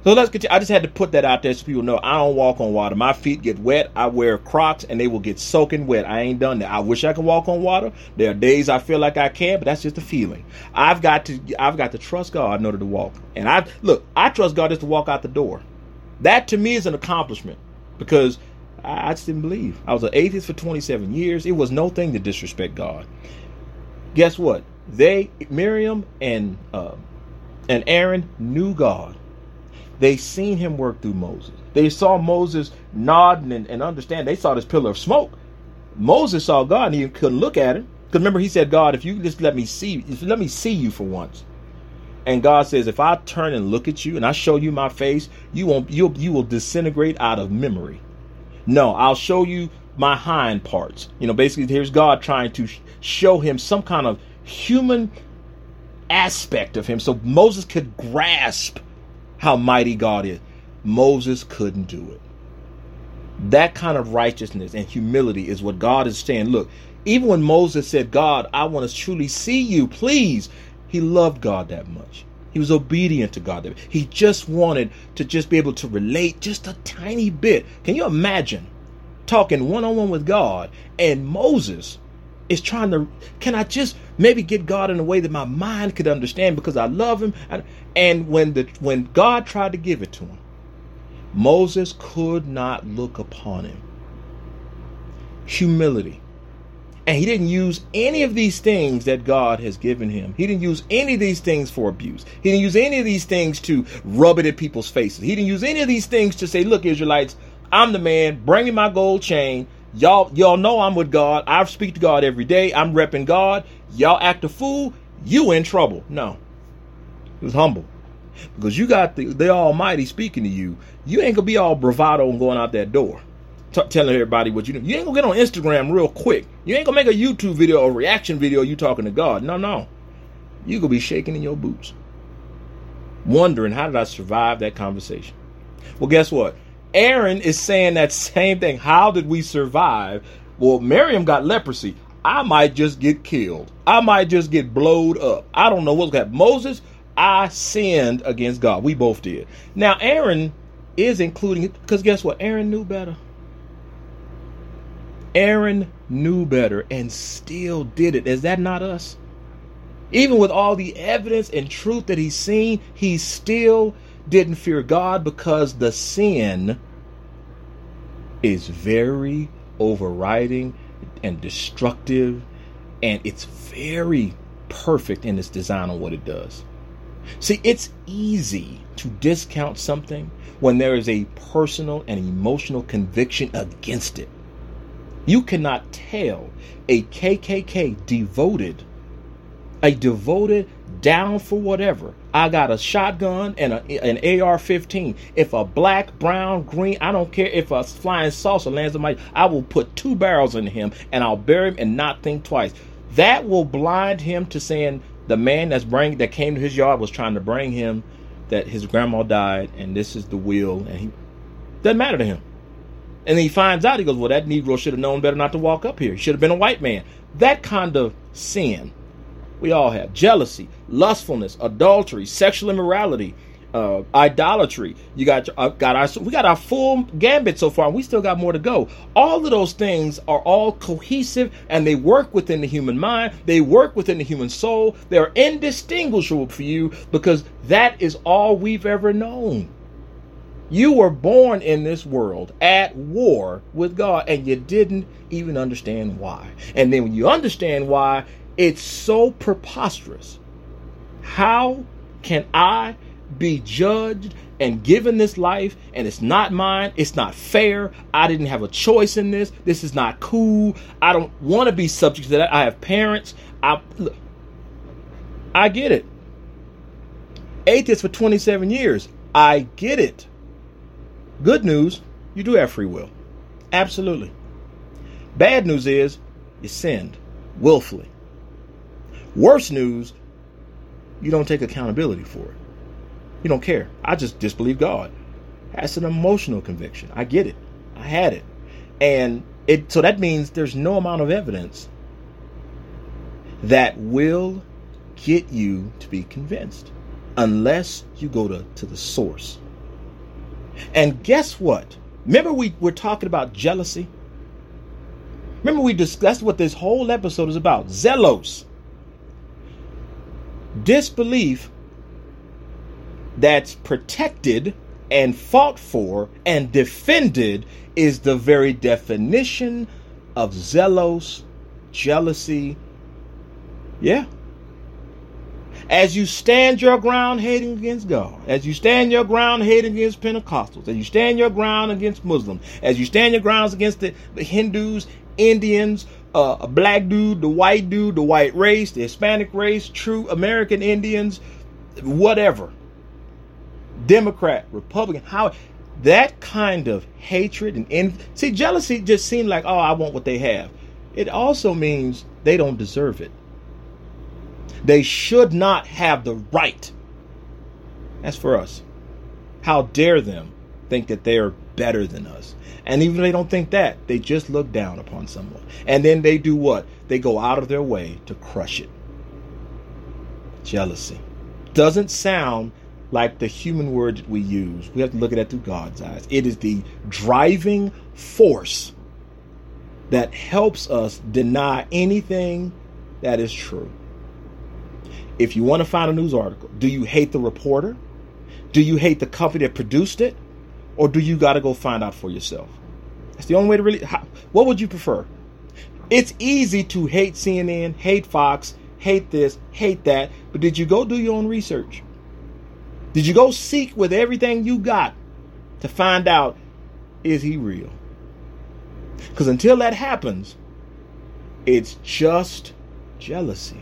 So let's continue. I just had to put that out there so people know I don't walk on water. My feet get wet. I wear Crocs and they will get soaking wet. I ain't done that. I wish I could walk on water. There are days I feel like I can, but that's just a feeling. I've got to I've got to trust God in order to walk. And I look, I trust God just to walk out the door. That to me is an accomplishment because I, just didn't believe. I was an atheist for 27 years. It was no thing to disrespect God. Guess what? They, Miriam and uh, and Aaron knew God. They seen him work through Moses. They saw Moses nodding and, and understand. They saw this pillar of smoke. Moses saw God and he couldn't look at him. Because remember, he said, God, if you just let me see, let me see you for once. And God says, if I turn and look at you and I show you my face, you won't you you will disintegrate out of memory. No, I'll show you my hind parts. You know, basically, here's God trying to show him some kind of human aspect of him so Moses could grasp how mighty God is. Moses couldn't do it. That kind of righteousness and humility is what God is saying. Look, even when Moses said, God, I want to truly see you, please, he loved God that much. He was obedient to God. He just wanted to just be able to relate just a tiny bit. Can you imagine talking one on one with God and Moses is trying to, can I just maybe get God in a way that my mind could understand because I love him? And when the when God tried to give it to him, Moses could not look upon him. Humility. And he didn't use any of these things that God has given him. He didn't use any of these things for abuse. He didn't use any of these things to rub it in people's faces. He didn't use any of these things to say, look, Israelites, I'm the man bringing my gold chain. Y'all, y'all know I'm with God. I speak to God every day. I'm repping God. Y'all act a fool. You in trouble. No, he was humble because you got the, the Almighty speaking to you. You ain't gonna be all bravado and going out that door, t- telling everybody what you do. You ain't gonna get on Instagram real quick. You ain't gonna make a YouTube video or reaction video you talking to God. No, no, you gonna be shaking in your boots, wondering how did I survive that conversation. Well, guess what? Aaron is saying that same thing. How did we survive? Well, Miriam got leprosy. I might just get killed. I might just get blowed up. I don't know what's happen. Moses, I sinned against God. We both did. Now, Aaron is including it because guess what? Aaron knew better. Aaron knew better and still did it. Is that not us? Even with all the evidence and truth that he's seen, he still didn't fear God because the sin is very overriding and destructive and it's very perfect in its design on what it does. See, it's easy to discount something when there is a personal and emotional conviction against it. You cannot tell a KKK devoted, a devoted down for whatever. I got a shotgun and a, an AR-15. If a black, brown, green, I don't care if a flying saucer lands on my, I will put two barrels in him and I'll bury him and not think twice. That will blind him to saying the man that's bring that came to his yard was trying to bring him that his grandma died and this is the will and he doesn't matter to him. And he finds out, he goes, Well, that Negro should have known better not to walk up here. He should have been a white man. That kind of sin we all have jealousy, lustfulness, adultery, sexual immorality, uh, idolatry. You got uh, got our we got our full gambit so far. We still got more to go. All of those things are all cohesive and they work within the human mind. They work within the human soul. They are indistinguishable for you because that is all we've ever known. You were born in this world at war with God and you didn't even understand why. And then when you understand why, it's so preposterous. How can I be judged and given this life and it's not mine? It's not fair. I didn't have a choice in this. This is not cool. I don't want to be subject to that. I have parents. I look, I get it. Atheist for 27 years. I get it. Good news, you do have free will. Absolutely. Bad news is you sinned willfully. Worse news, you don't take accountability for it. You don't care. I just disbelieve God. That's an emotional conviction. I get it. I had it. And it so that means there's no amount of evidence that will get you to be convinced unless you go to, to the source. And guess what? Remember we were talking about jealousy? Remember we discussed what this whole episode is about. Zelos disbelief that's protected and fought for and defended is the very definition of zealous jealousy. Yeah. As you stand your ground hating against God, as you stand your ground hating against Pentecostals, as you stand your ground against Muslims, as you stand your grounds against the, the Hindus, Indians, uh, a black dude, the white dude, the white race, the Hispanic race, true American Indians, whatever. Democrat, Republican, how that kind of hatred and see jealousy just seemed like oh I want what they have. It also means they don't deserve it. They should not have the right. That's for us. How dare them think that they are better than us? And even if they don't think that, they just look down upon someone. And then they do what? They go out of their way to crush it. Jealousy. Doesn't sound like the human word that we use. We have to look at it through God's eyes. It is the driving force that helps us deny anything that is true. If you want to find a news article, do you hate the reporter? Do you hate the company that produced it? or do you got to go find out for yourself? That's the only way to really. How, what would you prefer? It's easy to hate CNN, hate Fox, hate this, hate that, but did you go do your own research? Did you go seek with everything you got to find out is he real? Because until that happens, it's just jealousy.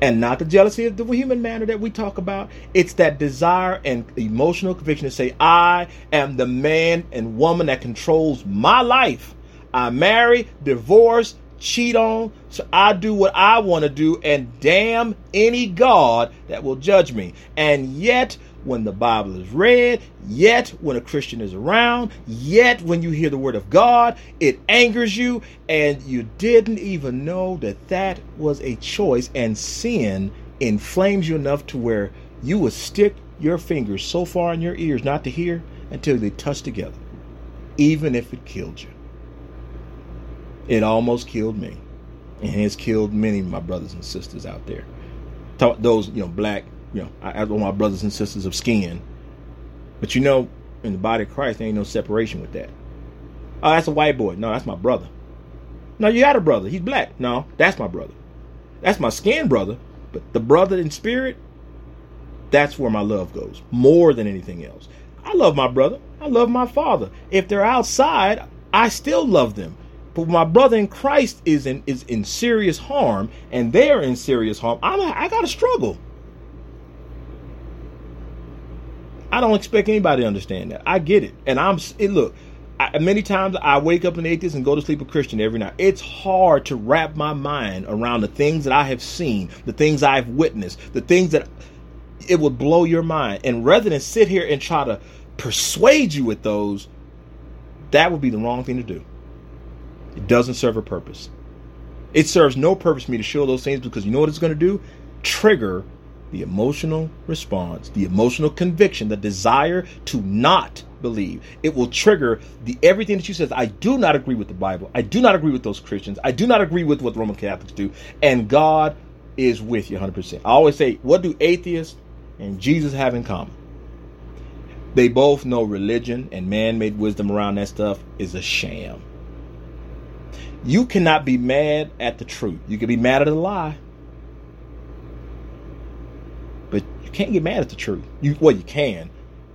And not the jealousy of the human manner that we talk about. It's that desire and emotional conviction to say, I am the man and woman that controls my life. I marry, divorce, cheat on, so I do what I want to do, and damn any God that will judge me. And yet, when the Bible is read, yet when a Christian is around, yet when you hear the word of God, it angers you, and you didn't even know that that was a choice, and sin inflames you enough to where you would stick your fingers so far in your ears not to hear until they touch together, even if it killed you. It almost killed me, and it's killed many of my brothers and sisters out there. Those you know, black, you know, I have my brothers and sisters of skin. But you know, in the body of Christ, there ain't no separation with that. Oh, that's a white boy. No, that's my brother. No, you got a brother. He's black. No, that's my brother. That's my skin brother. But the brother in spirit, that's where my love goes more than anything else. I love my brother. I love my father. If they're outside, I still love them. But my brother in Christ is in is in serious harm, and they're in serious harm. A, I got to struggle. I don't expect anybody to understand that. I get it, and I'm it, look. I, many times I wake up an atheist and go to sleep a Christian every night. It's hard to wrap my mind around the things that I have seen, the things I've witnessed, the things that it would blow your mind. And rather than sit here and try to persuade you with those, that would be the wrong thing to do. It doesn't serve a purpose. It serves no purpose for me to show those things because you know what it's going to do? Trigger the emotional response, the emotional conviction, the desire to not believe. It will trigger the everything that you says. I do not agree with the Bible. I do not agree with those Christians. I do not agree with what Roman Catholics do. And God is with you 100%. I always say, what do atheists and Jesus have in common? They both know religion and man-made wisdom around that stuff is a sham. You cannot be mad at the truth. You can be mad at a lie. But you can't get mad at the truth. You well, you can,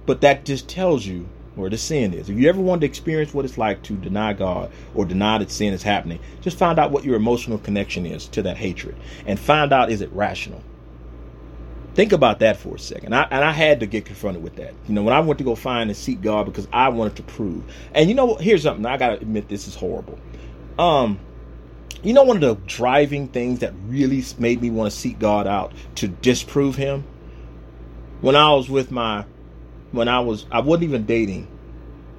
but that just tells you where the sin is. If you ever want to experience what it's like to deny God or deny that sin is happening, just find out what your emotional connection is to that hatred and find out is it rational. Think about that for a second. I, and I had to get confronted with that. You know, when I went to go find and seek God because I wanted to prove. And you know, here's something I got to admit this is horrible. Um, you know, one of the driving things that really made me want to seek God out to disprove Him. When I was with my, when I was, I wasn't even dating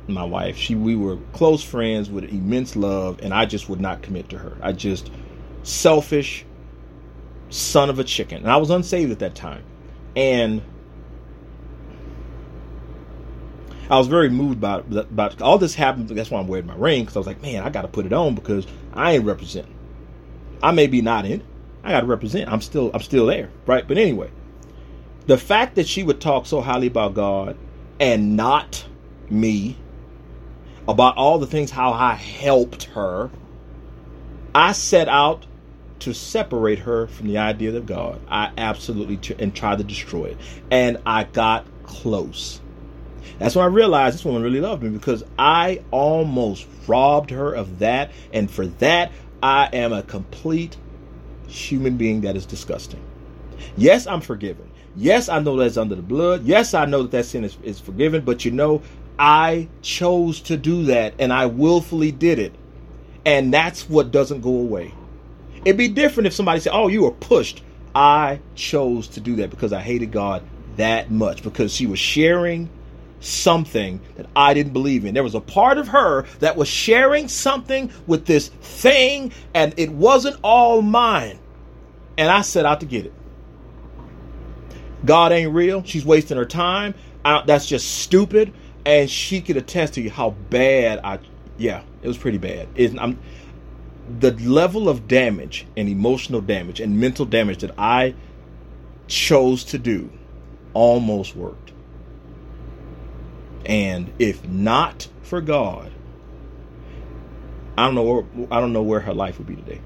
my wife. She, we were close friends with immense love, and I just would not commit to her. I just selfish son of a chicken, and I was unsaved at that time, and I was very moved by about all this happened. That's why I'm wearing my ring because I was like, man, I got to put it on because I ain't representing. I may be not in. I got to represent. I'm still I'm still there, right? But anyway, the fact that she would talk so highly about God and not me about all the things how I helped her, I set out to separate her from the idea of God. I absolutely t- and tried to destroy it, and I got close. That's when I realized this woman really loved me because I almost robbed her of that. And for that, I am a complete human being that is disgusting. Yes, I'm forgiven. Yes, I know that's under the blood. Yes, I know that that sin is, is forgiven. But you know, I chose to do that and I willfully did it. And that's what doesn't go away. It'd be different if somebody said, Oh, you were pushed. I chose to do that because I hated God that much because she was sharing something that I didn't believe in. There was a part of her that was sharing something with this thing, and it wasn't all mine. And I set out to get it. God ain't real. She's wasting her time. that's just stupid. And she could attest to you how bad I. Yeah, it was pretty bad. It, I'm, the level of damage and emotional damage and mental damage that I chose to do almost worked. And if not for God, I don't know where, I don't know where her life would be today.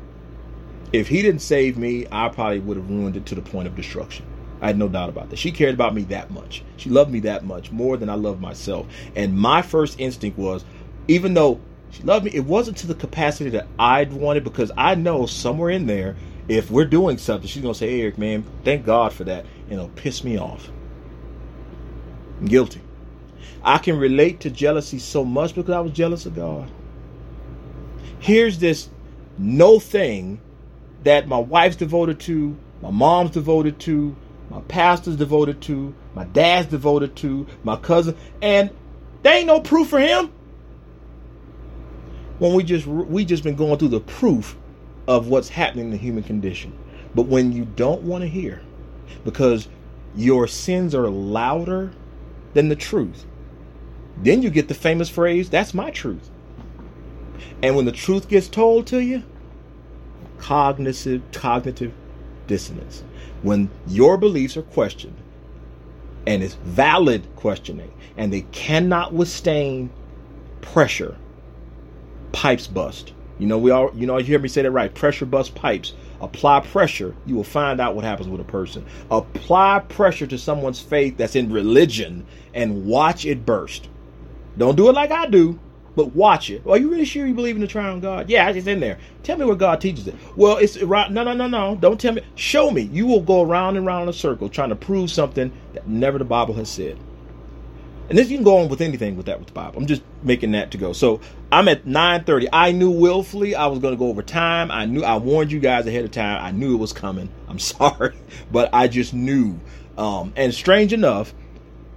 If he didn't save me, I probably would have ruined it to the point of destruction. I had no doubt about that. She cared about me that much. She loved me that much, more than I loved myself. And my first instinct was, even though she loved me, it wasn't to the capacity that I'd wanted because I know somewhere in there, if we're doing something, she's gonna say, hey, Eric, man, thank God for that, and it'll piss me off. I'm guilty. I can relate to jealousy so much because I was jealous of God. Here's this no thing that my wife's devoted to, my mom's devoted to, my pastor's devoted to, my dad's devoted to, my cousin, and there ain't no proof for him. When we just we just been going through the proof of what's happening in the human condition. But when you don't want to hear, because your sins are louder than the truth, then you get the famous phrase, "That's my truth." And when the truth gets told to you, cognitive cognitive dissonance. When your beliefs are questioned, and it's valid questioning, and they cannot withstand pressure, pipes bust. You know, we all you know you hear me say that right. Pressure bust pipes. Apply pressure, you will find out what happens with a person. Apply pressure to someone's faith that's in religion and watch it burst. Don't do it like I do but watch it. Are you really sure you believe in the triune God? Yeah, it's in there. Tell me where God teaches it. Well, it's right. No, no, no, no. Don't tell me. Show me. You will go around and around in a circle trying to prove something that never the Bible has said. And this you can go on with anything with that with the Bible. I'm just making that to go. So I'm at 9:30. I knew willfully I was going to go over time. I knew I warned you guys ahead of time. I knew it was coming. I'm sorry, but I just knew. Um, and strange enough,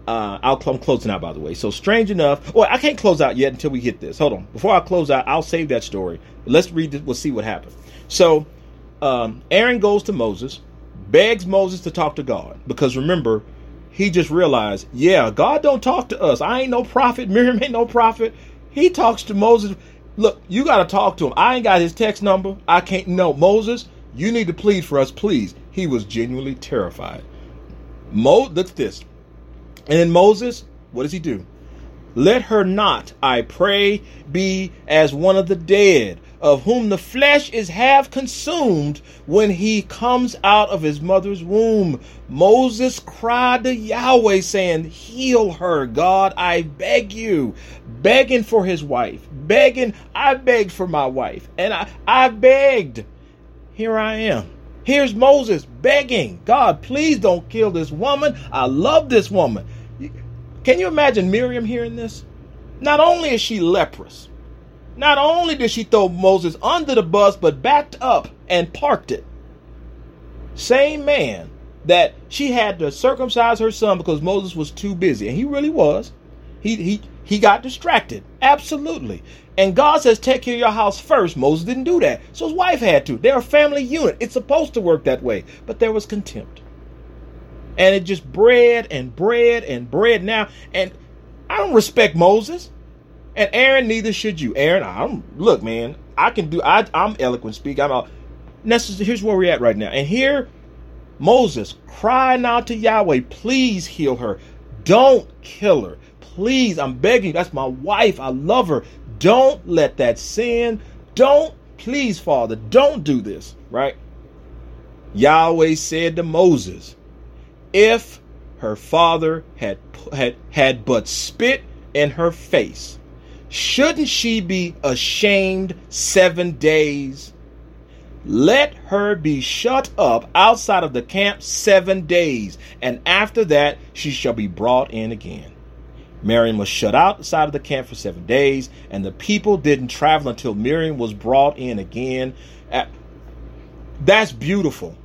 uh, I'll, I'm closing out, by the way. So, strange enough, well, I can't close out yet until we hit this. Hold on. Before I close out, I'll save that story. Let's read it. We'll see what happens. So, um, Aaron goes to Moses, begs Moses to talk to God because remember, he just realized, yeah, God don't talk to us. I ain't no prophet. Miriam ain't no prophet. He talks to Moses. Look, you got to talk to him. I ain't got his text number. I can't. No, Moses, you need to plead for us, please. He was genuinely terrified. Mo, look at this. And then Moses, what does he do? Let her not, I pray, be as one of the dead, of whom the flesh is half consumed when he comes out of his mother's womb. Moses cried to Yahweh, saying, Heal her, God, I beg you. Begging for his wife, begging, I begged for my wife, and I, I begged. Here I am. Here's Moses begging, God, please don't kill this woman. I love this woman. Can you imagine Miriam hearing this? Not only is she leprous, not only did she throw Moses under the bus, but backed up and parked it. Same man that she had to circumcise her son because Moses was too busy, and he really was. He he he got distracted. Absolutely. And God says, take care of your house first. Moses didn't do that. So his wife had to. They're a family unit. It's supposed to work that way. But there was contempt. And it just bred and bred and bred now. And I don't respect Moses. And Aaron, neither should you. Aaron, I'm look, man, I can do I I'm eloquent speak. I'm out. Here's where we're at right now. And here, Moses crying out to Yahweh, please heal her. Don't kill her. Please, I'm begging you. That's my wife. I love her. Don't let that sin. Don't, please, Father, don't do this, right? Yahweh said to Moses, if her father had, had, had but spit in her face, shouldn't she be ashamed seven days? Let her be shut up outside of the camp seven days, and after that she shall be brought in again. Miriam was shut outside of the camp for seven days, and the people didn't travel until Miriam was brought in again. That's beautiful.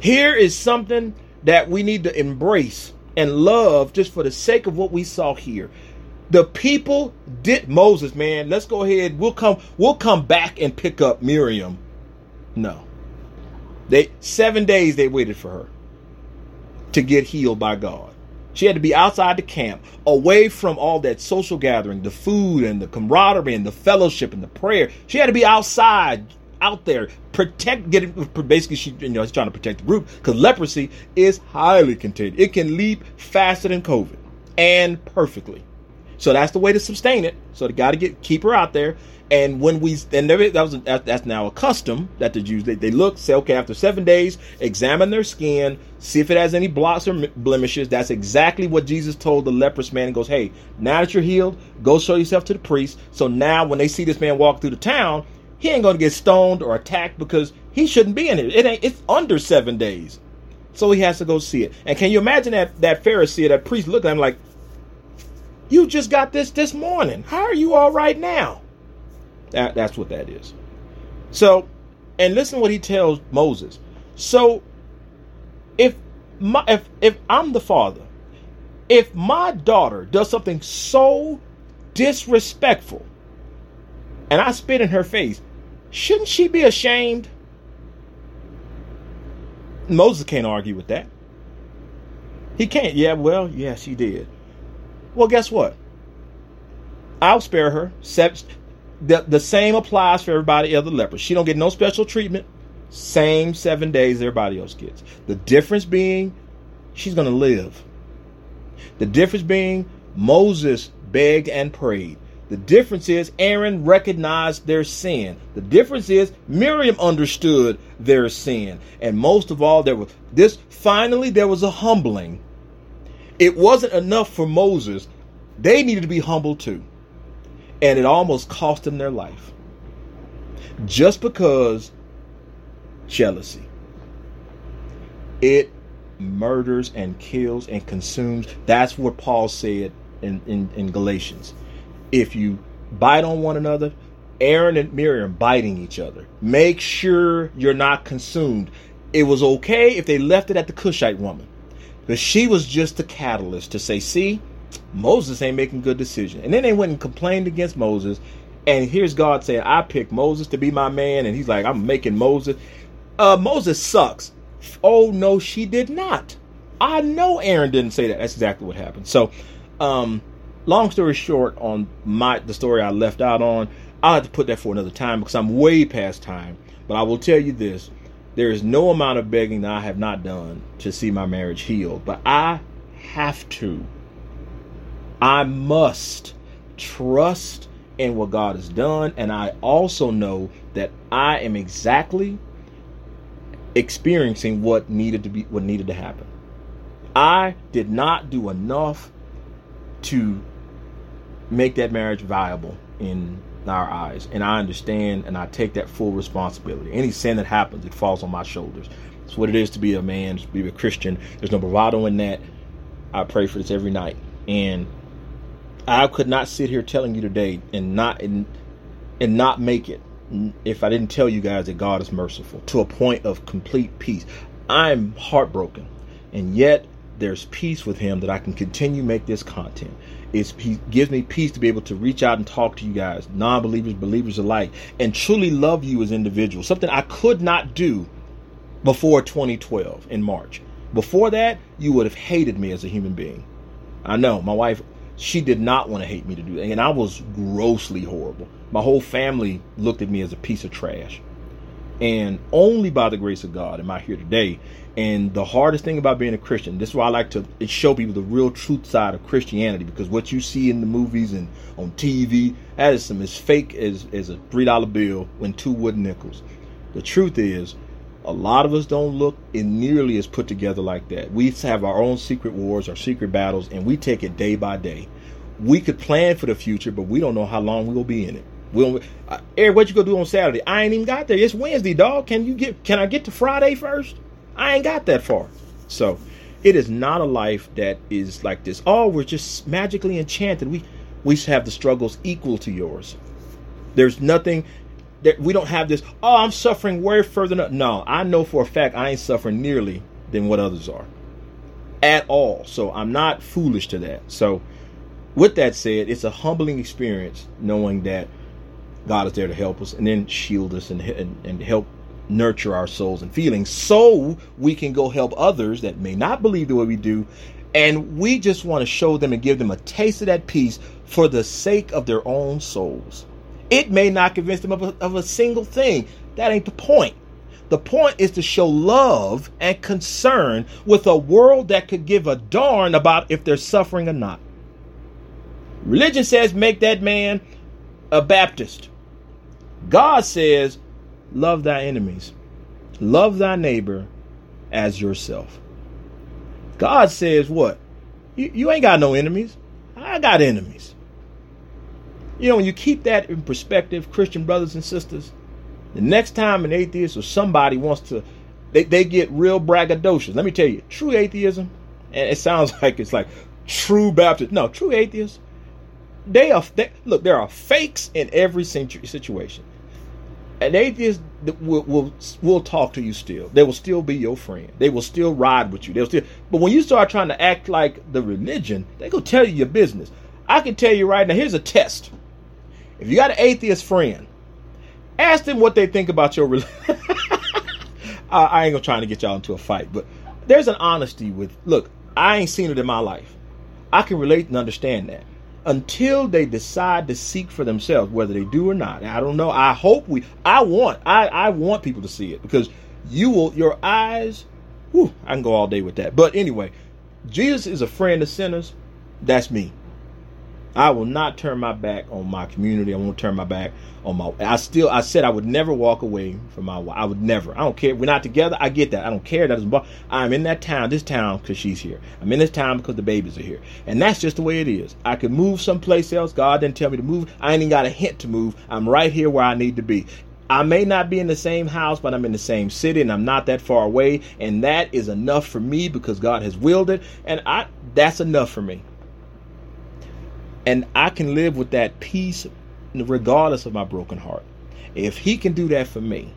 Here is something that we need to embrace and love just for the sake of what we saw here. The people did Moses, man. Let's go ahead. We'll come we'll come back and pick up Miriam. No. They 7 days they waited for her to get healed by God. She had to be outside the camp, away from all that social gathering, the food and the camaraderie and the fellowship and the prayer. She had to be outside, out there, protect, getting basically she, you know, she's trying to protect the group because leprosy is highly contagious. It can leap faster than COVID and perfectly. So that's the way to sustain it. So they got to get keep her out there. And when we and there, that was that's now a custom that the Jews they, they look say okay after seven days examine their skin see if it has any blots or blemishes. That's exactly what Jesus told the leprous man. goes, hey, now that you're healed, go show yourself to the priest. So now when they see this man walk through the town, he ain't to get stoned or attacked because he shouldn't be in it. It ain't. It's under seven days, so he has to go see it. And can you imagine that that Pharisee, that priest, looking at him like, "You just got this this morning. How are you all right now?" That, that's what that is. So, and listen what he tells Moses. So, if my if if I'm the father, if my daughter does something so disrespectful, and I spit in her face, Shouldn't she be ashamed? Moses can't argue with that. He can't. Yeah, well, yeah, she did. Well, guess what? I'll spare her. The, the same applies for everybody other lepers. She don't get no special treatment. Same seven days everybody else gets. The difference being, she's to live. The difference being, Moses begged and prayed. The difference is Aaron recognized their sin. The difference is Miriam understood their sin. And most of all, there was this finally there was a humbling. It wasn't enough for Moses. They needed to be humble too. And it almost cost them their life. Just because jealousy. It murders and kills and consumes. That's what Paul said in, in, in Galatians if you bite on one another, Aaron and Miriam biting each other. Make sure you're not consumed. It was okay if they left it at the Cushite woman, but she was just the catalyst to say, see, Moses ain't making good decisions. And then they went and complained against Moses. And here's God saying, I picked Moses to be my man. And he's like, I'm making Moses. Uh, Moses sucks. Oh, no, she did not. I know Aaron didn't say that. That's exactly what happened. So, um, long story short, on my the story I left out on, I'll have to put that for another time because I'm way past time. But I will tell you this: there is no amount of begging that I have not done to see my marriage healed. But I have to. I must trust in what God has done, and I also know that I am exactly experiencing what needed to be what needed to happen. I did not do enough to make that marriage viable in our eyes. And I understand and I take that full responsibility. Any sin that happens, it falls on my shoulders. It's what it is to be a man, to be a Christian. There's no bravado in that. I pray for this every night. And I could not sit here telling you today and not and, and not make it if I didn't tell you guys that God is merciful to a point of complete peace. I'm heartbroken. And yet there's peace with him that I can continue make this content. It's, he gives me peace to be able to reach out and talk to you guys, non-believers, believers alike, and truly love you as individuals. Something I could not do before 2012 in March. Before that, you would have hated me as a human being. I know my wife, she did not want to hate me to do that, and I was grossly horrible. My whole family looked at me as a piece of trash. And only by the grace of God am I here today. And the hardest thing about being a Christian, this is why I like to show people the real truth side of Christianity, because what you see in the movies and on TV, that is some as fake as, as a three dollar bill when two wooden nickels. The truth is, a lot of us don't look in nearly as put together like that. We have our own secret wars, our secret battles, and we take it day by day. We could plan for the future, but we don't know how long we will be in it. We'll, uh, Eric, what you gonna do on Saturday? I ain't even got there. It's Wednesday, dog. Can you get? Can I get to Friday first? I ain't got that far. So, it is not a life that is like this. Oh, we're just magically enchanted. We we have the struggles equal to yours. There's nothing that we don't have this. Oh, I'm suffering way further. No, no, I know for a fact I ain't suffering nearly than what others are at all. So I'm not foolish to that. So, with that said, it's a humbling experience knowing that God is there to help us and then shield us and, and, and help nurture our souls and feelings so we can go help others that may not believe the way we do. And we just want to show them and give them a taste of that peace for the sake of their own souls. It may not convince them of a, of a single thing. That ain't the point. The point is to show love and concern with a world that could give a darn about if they're suffering or not. Religion says make that man a Baptist God says, love thy enemies, love thy neighbor as yourself. God says, what? You, you ain't got no enemies. I got enemies. You know, when you keep that in perspective, Christian brothers and sisters, the next time an atheist or somebody wants to, they, they get real braggadocious. Let me tell you, true atheism, and it sounds like it's like true Baptist. No, true atheists, they are, they, look, there are fakes in every situation. An atheist will, will will talk to you still. They will still be your friend. They will still ride with you. They'll still. But when you start trying to act like the religion, they go tell you your business. I can tell you right now. Here's a test. If you got an atheist friend, ask them what they think about your religion. I, ain't gonna try to get y'all into a fight, but there's an honesty with. Look, I ain't seen it in my life. I can relate and understand that until they decide to seek for themselves, whether they do or not. I don't know. I hope we. I want. I I want people to see it because you will. Your eyes. Whew, I can go all day with that. But anyway, Jesus is a friend of sinners. That's me. I will not turn my back on my community. I won't turn my back on my. I still. I said I would never walk away from my wife. I would never. I don't care. We're not together. I get that. I don't care. That doesn't. I'm in that town. This town because she's here. I'm in this town because the babies are here, and that's just the way it is. I could move someplace else. God didn't tell me to move. I ain't even got a hint to move. I'm right here where I need to be. I may not be in the same house, but I'm in the same city and I'm not that far away. And that is enough for me because God has willed it. And I that's enough for me. And I can live with that peace regardless of my broken heart. If he can do that for me,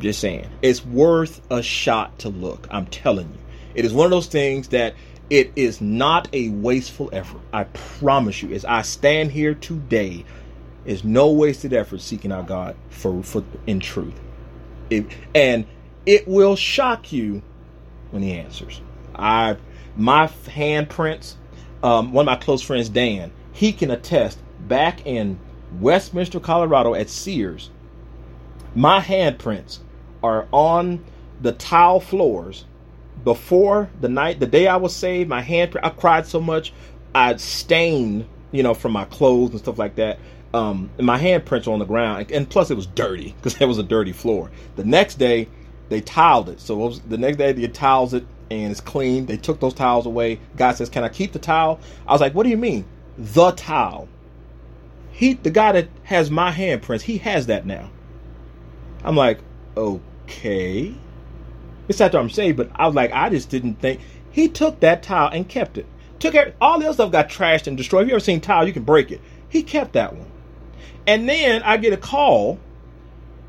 just saying, it's worth a shot to look. I'm telling you. It is one of those things that it is not a wasteful effort. I promise you. As I stand here today, is no wasted effort seeking out God for, for in truth. It, and it will shock you when he answers. I my handprints um, one of my close friends, Dan, he can attest back in Westminster, Colorado at Sears, my handprints are on the tile floors before the night, the day I was saved. My handprint, I cried so much, I stained, you know, from my clothes and stuff like that. Um, and my handprints on the ground, and plus it was dirty because it was a dirty floor. The next day, they tiled it. So it was, the next day they tiles it and it's clean. They took those towels away. Guy says, "Can I keep the towel?" I was like, "What do you mean, the towel?" He, the guy that has my handprints, he has that now. I'm like, okay. It's after I'm saved, but I was like, I just didn't think he took that towel and kept it. Took it, all the other stuff got trashed and destroyed. If you ever seen towel, you can break it. He kept that one. And then I get a call,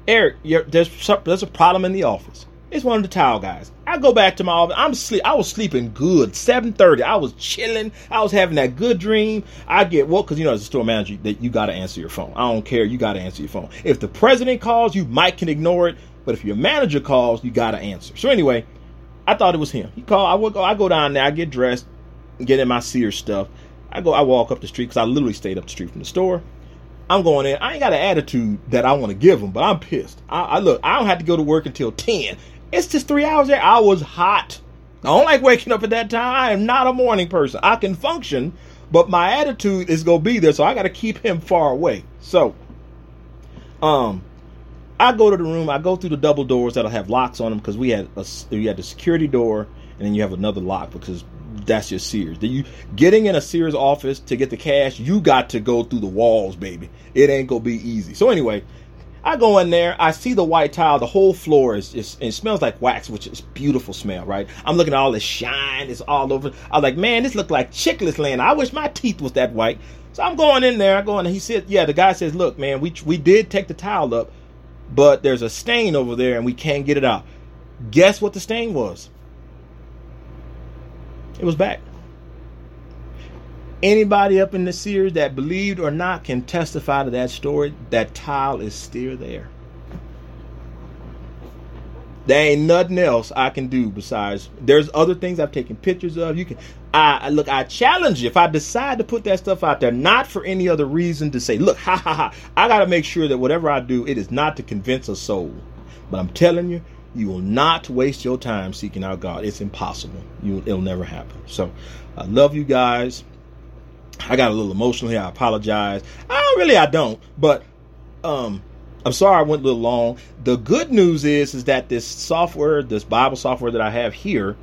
Eric, there's there's a problem in the office. It's one of the towel guys. I go back to my office. I'm sleep. I was sleeping good. 7:30. I was chilling. I was having that good dream. I get well because you know as a store manager that you got to answer your phone. I don't care. You got to answer your phone. If the president calls, you might can ignore it. But if your manager calls, you got to answer. So anyway, I thought it was him. He called. I would go. I go down there. I get dressed, get in my Sears stuff. I go. I walk up the street because I literally stayed up the street from the store. I'm going in. I ain't got an attitude that I want to give them, but I'm pissed. I, I look. I don't have to go to work until ten. It's just three hours there. I was hot. I don't like waking up at that time. I am not a morning person. I can function, but my attitude is gonna be there, so I got to keep him far away. So, um, I go to the room. I go through the double doors that'll have locks on them because we had a had the security door, and then you have another lock because that's your Sears. Then you getting in a Sears office to get the cash, you got to go through the walls, baby. It ain't gonna be easy. So anyway, I go in there, I see the white tile, the whole floor is, is it smells like wax, which is beautiful smell, right? I'm looking at all this shine, it's all over. I was like, man, this look like Chiclets land. I wish my teeth was that white. So I'm going in there, I go in, and he said, yeah, the guy says, look, man, we we did take the tile up, but there's a stain over there and we can't get it out. Guess what the stain was? It was back. Anybody up in the Sears that believed or not can testify to that story. That tile is still there. There ain't nothing else I can do besides. There's other things I've taken pictures of. You can. I look. I challenge you. If I decide to put that stuff out there, not for any other reason to say, look, ha ha ha. I got to make sure that whatever I do, it is not to convince a soul. But I'm telling you, you will not waste your time seeking out God. It's impossible. You, it'll never happen. So, I love you guys. I got a little emotional here. I apologize. I don't, really I don't, but um, I'm sorry I went a little long. The good news is is that this software, this Bible software that I have here,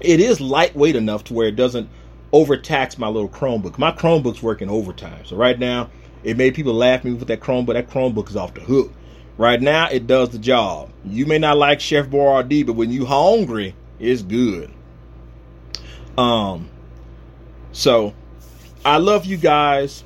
it is lightweight enough to where it doesn't overtax my little Chromebook. My Chromebook's working overtime. So right now, it made people laugh me with that Chromebook. That Chromebook is off the hook. Right now, it does the job. You may not like Chef Boyardee, but when you hungry, it's good. Um, so I love you guys.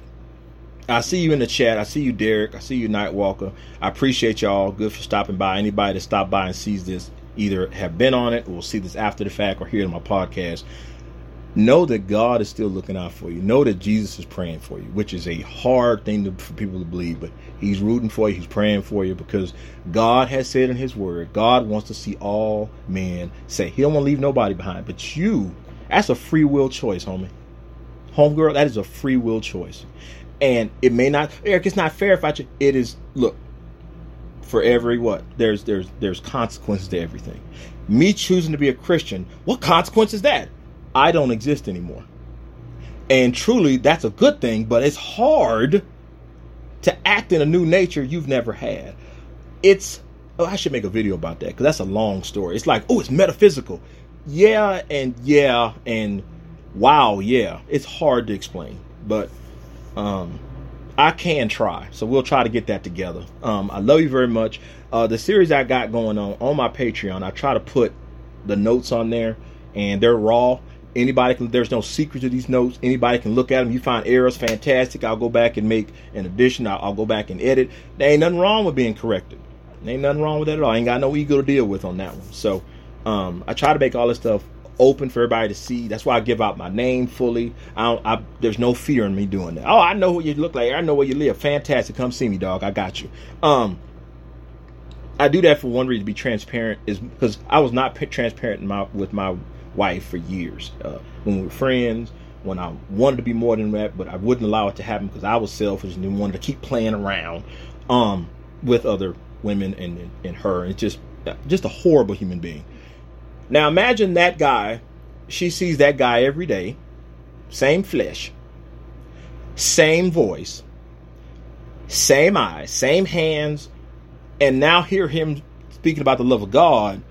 I see you in the chat. I see you, Derek. I see you, Nightwalker. I appreciate y'all. Good for stopping by. Anybody that stopped by and sees this either have been on it or will see this after the fact or hear it on my podcast. Know that God is still looking out for you. Know that Jesus is praying for you, which is a hard thing to, for people to believe, but He's rooting for you. He's praying for you because God has said in His Word, God wants to see all men say. He don't want to leave nobody behind. But you, that's a free will choice, homie. Homegirl, that is a free will choice. And it may not, Eric, it's not fair if I, it is, look, for every what? There's, there's, there's consequences to everything. Me choosing to be a Christian, what consequence is that? I don't exist anymore. And truly, that's a good thing, but it's hard to act in a new nature you've never had. It's, oh, I should make a video about that because that's a long story. It's like, oh, it's metaphysical. Yeah, and yeah, and wow, yeah. It's hard to explain, but um, I can try. So we'll try to get that together. Um, I love you very much. Uh, the series I got going on on my Patreon, I try to put the notes on there, and they're raw Anybody can. There's no secret to these notes. Anybody can look at them. You find errors, fantastic. I'll go back and make an addition. I'll, I'll go back and edit. There ain't nothing wrong with being corrected. There ain't nothing wrong with that at all. I ain't got no ego to deal with on that one. So um, I try to make all this stuff open for everybody to see. That's why I give out my name fully. I, I, there's no fear in me doing that. Oh, I know what you look like. I know where you live. Fantastic. Come see me, dog. I got you. Um, I do that for one reason to be transparent is because I was not transparent my, with my wife for years. Uh, when we were friends, when I wanted to be more than that, but I wouldn't allow it to happen because I was selfish and wanted to keep playing around um, with other women and, and her. It's just just a horrible human being. Now imagine that guy. She sees that guy every day, same flesh, same voice, same eyes, same hands, and now hear him speaking about the love of God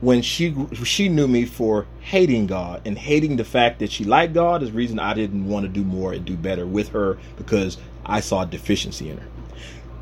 when she she knew me for hating God and hating the fact that she liked God is reason I didn't want to do more and do better with her because I saw deficiency in her.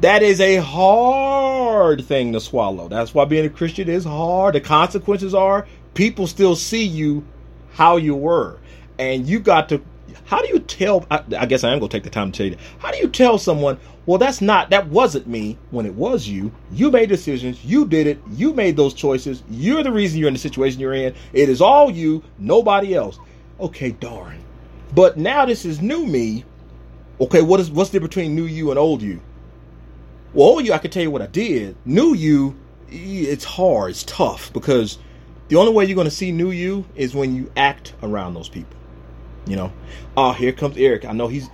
That is a hard thing to swallow. That's why being a Christian is hard. The consequences are people still see you how you were. And you got to how do you tell I, I guess I am going to take the time to tell you that. How do you tell someone well, that's not, that wasn't me when it was you. You made decisions. You did it. You made those choices. You're the reason you're in the situation you're in. It is all you, nobody else. Okay, darn. But now this is new me. Okay, what is what's the difference between new you and old you? Well, old you, I can tell you what I did. New you, it's hard, it's tough because the only way you're going to see new you is when you act around those people. You know, oh, here comes Eric. I know he's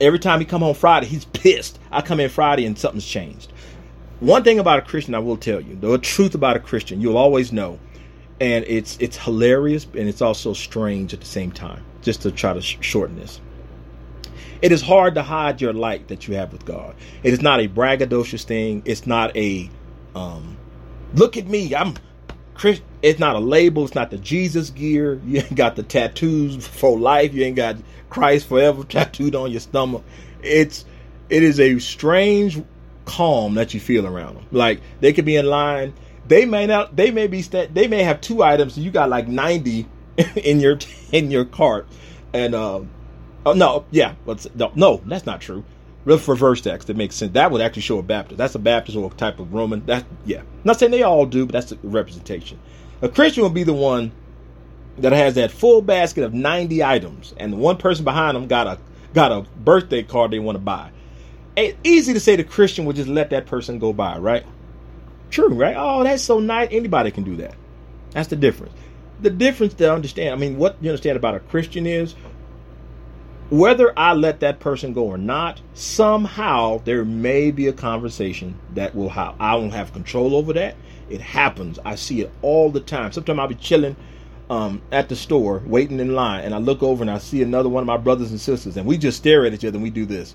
every time he come home Friday, he's pissed. I come in Friday and something's changed. One thing about a Christian, I will tell you, the truth about a Christian, you'll always know, and it's it's hilarious and it's also strange at the same time. Just to try to sh- shorten this, it is hard to hide your light that you have with God. It is not a braggadocious thing. It's not a um, look at me. I'm Chris, it's not a label. It's not the Jesus gear. You ain't got the tattoos for life. You ain't got Christ forever tattooed on your stomach. It's it is a strange calm that you feel around them. Like they could be in line. They may not. They may be. They may have two items. you got like ninety in your in your cart. And um, oh no, yeah, but no, no, that's not true reverse text that makes sense. That would actually show a Baptist. That's a Baptist or a type of Roman. That yeah. I'm not saying they all do, but that's a representation. A Christian will be the one that has that full basket of 90 items, and the one person behind them got a got a birthday card they want to buy. It's easy to say the Christian would just let that person go by, right? True, right? Oh, that's so nice. Anybody can do that. That's the difference. The difference to understand, I mean, what you understand about a Christian is whether I let that person go or not, somehow there may be a conversation that will have I don't have control over that. It happens. I see it all the time. Sometimes I'll be chilling um, at the store, waiting in line, and I look over and I see another one of my brothers and sisters, and we just stare at each other and we do this.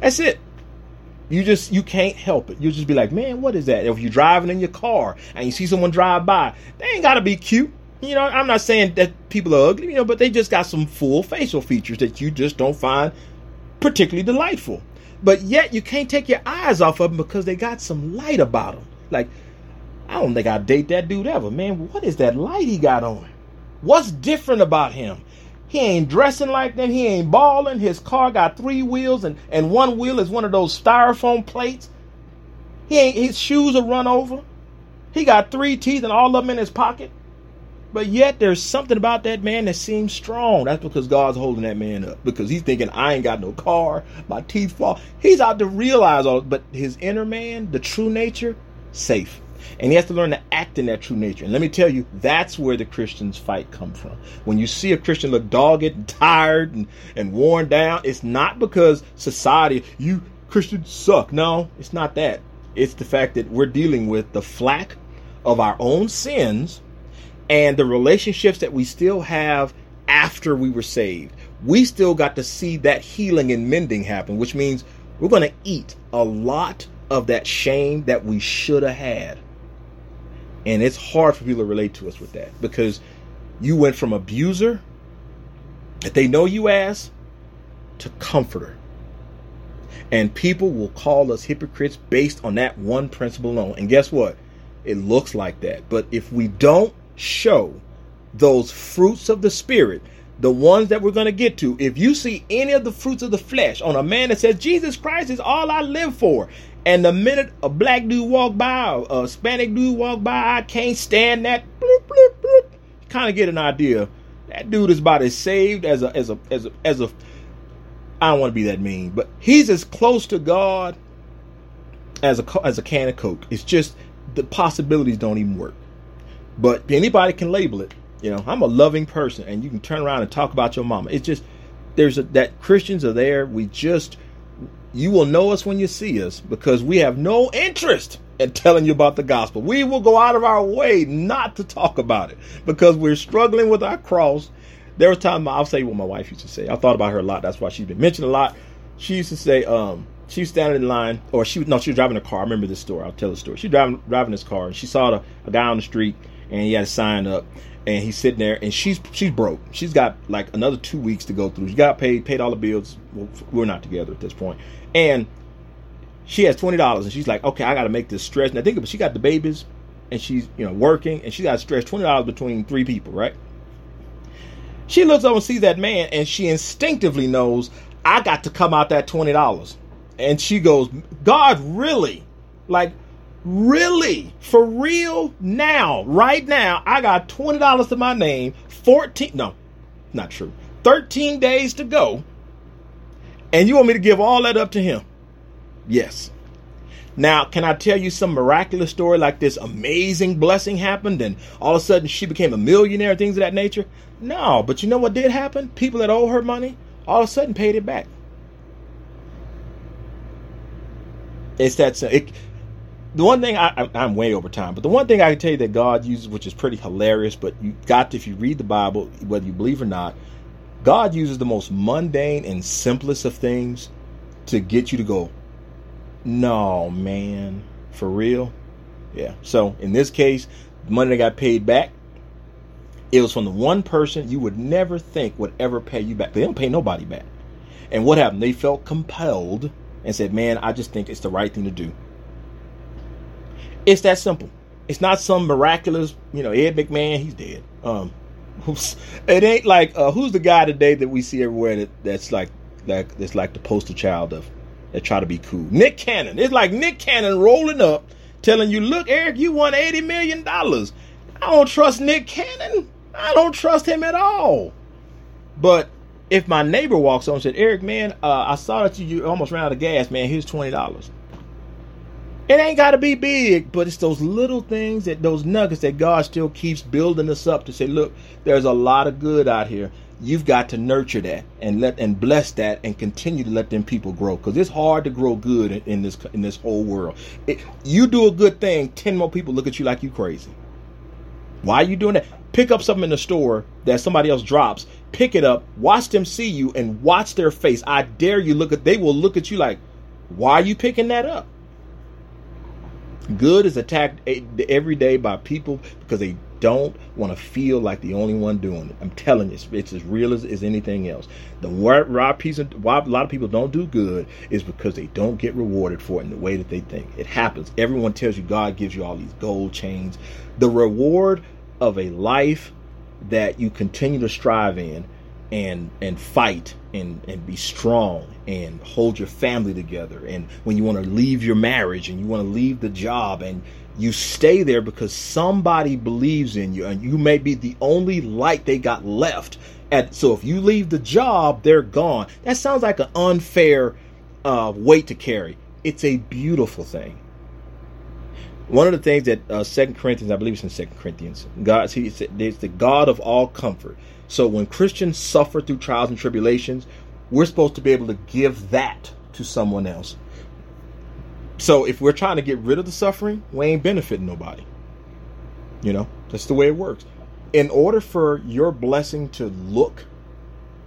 That's it. You just you can't help it. You just be like, man, what is that? If you're driving in your car and you see someone drive by, they ain't gotta be cute. You know, I'm not saying that people are ugly, you know, but they just got some full facial features that you just don't find particularly delightful. But yet you can't take your eyes off of them because they got some light about them. Like, I don't think I'd date that dude ever. Man, what is that light he got on? What's different about him? He ain't dressing like them. He ain't balling. His car got three wheels, and, and one wheel is one of those styrofoam plates. He ain't his shoes are run over. He got three teeth and all of them in his pocket. But yet there's something about that man that seems strong. That's because God's holding that man up. Because he's thinking, I ain't got no car, my teeth fall. He's out to realize all but his inner man, the true nature, safe. And he has to learn to act in that true nature. And let me tell you, that's where the Christian's fight comes from. When you see a Christian look dogged and tired and, and worn down, it's not because society, you Christians suck. No, it's not that. It's the fact that we're dealing with the flack of our own sins and the relationships that we still have after we were saved. We still got to see that healing and mending happen, which means we're going to eat a lot of that shame that we should have had. And it's hard for people to relate to us with that because you went from abuser that they know you as to comforter. And people will call us hypocrites based on that one principle alone. And guess what? It looks like that. But if we don't show those fruits of the Spirit, the ones that we're going to get to, if you see any of the fruits of the flesh on a man that says, Jesus Christ is all I live for, and the minute a black dude walk by, a Hispanic dude walk by, I can't stand that. Bloop, bloop, bloop. Kind of get an idea. That dude is about as saved as a as a as a as a. I don't want to be that mean, but he's as close to God as a as a can of Coke. It's just the possibilities don't even work. But anybody can label it. You know, I'm a loving person, and you can turn around and talk about your mama. It's just there's a, that Christians are there. We just you will know us when you see us because we have no interest in telling you about the gospel. We will go out of our way not to talk about it because we're struggling with our cross. There was time I'll say what my wife used to say. I thought about her a lot. That's why she's been mentioned a lot. She used to say, um, she was standing in line, or she was no, she was driving a car. I remember this story. I'll tell the story. She was driving driving this car, and she saw the, a guy on the street, and he had to sign up, and he's sitting there, and she's she's broke. She's got like another two weeks to go through. She got paid, paid all the bills. We're not together at this point, and she has twenty dollars, and she's like, okay, I got to make this stretch. I think, but she got the babies, and she's you know working, and she got to stretch twenty dollars between three people, right? She looks over and sees that man, and she instinctively knows I got to come out that twenty dollars, and she goes, God, really, like. Really? For real? Now, right now, I got $20 to my name, 14, no, not true, 13 days to go and you want me to give all that up to him? Yes. Now, can I tell you some miraculous story like this amazing blessing happened and all of a sudden she became a millionaire, things of that nature? No, but you know what did happen? People that owe her money all of a sudden paid it back. It's that it, the one thing I, I'm way over time, but the one thing I can tell you that God uses, which is pretty hilarious, but you got to, if you read the Bible, whether you believe or not, God uses the most mundane and simplest of things to get you to go, no, man, for real? Yeah. So in this case, the money that got paid back, it was from the one person you would never think would ever pay you back. They don't pay nobody back. And what happened? They felt compelled and said, man, I just think it's the right thing to do. It's that simple. It's not some miraculous, you know, Ed McMahon, he's dead. Um, it ain't like uh, who's the guy today that we see everywhere that, that's like like that's like the poster child of that try to be cool. Nick Cannon. It's like Nick Cannon rolling up, telling you, "Look, Eric, you won eighty million dollars." I don't trust Nick Cannon. I don't trust him at all. But if my neighbor walks on and said, "Eric, man, uh, I saw that you, you almost ran out of gas, man. Here's twenty dollars." It ain't got to be big, but it's those little things that those nuggets that God still keeps building us up to say, look, there's a lot of good out here. You've got to nurture that and let and bless that and continue to let them people grow because it's hard to grow good in, in, this in this whole world. It, you do a good thing, ten more people look at you like you crazy. Why are you doing that? Pick up something in the store that somebody else drops. Pick it up, watch them see you, and watch their face. I dare you look at. They will look at you like, Why are you picking that up? Good is attacked every day by people because they don't want to feel like the only one doing it. I'm telling you, it's, as real as, as anything else. The why, why a lot of people don't do good is because they don't get rewarded for it in the way that they think. It happens. Everyone tells you God gives you all these gold chains. The reward of a life that you continue to strive in and and fight and and be strong and hold your family together. And when you want to leave your marriage and you want to leave the job and you stay there because somebody believes in you and you may be the only light they got left and so if you leave the job they're gone. That sounds like an unfair uh, weight to carry. It's a beautiful thing. One of the things that uh, Second Corinthians, I believe it's in Second Corinthians, God, he said, it's the God of all comfort. So when Christians suffer through trials and tribulations, we're supposed to be able to give that to someone else. So if we're trying to get rid of the suffering, we ain't benefiting nobody. You know, that's the way it works. In order for your blessing to look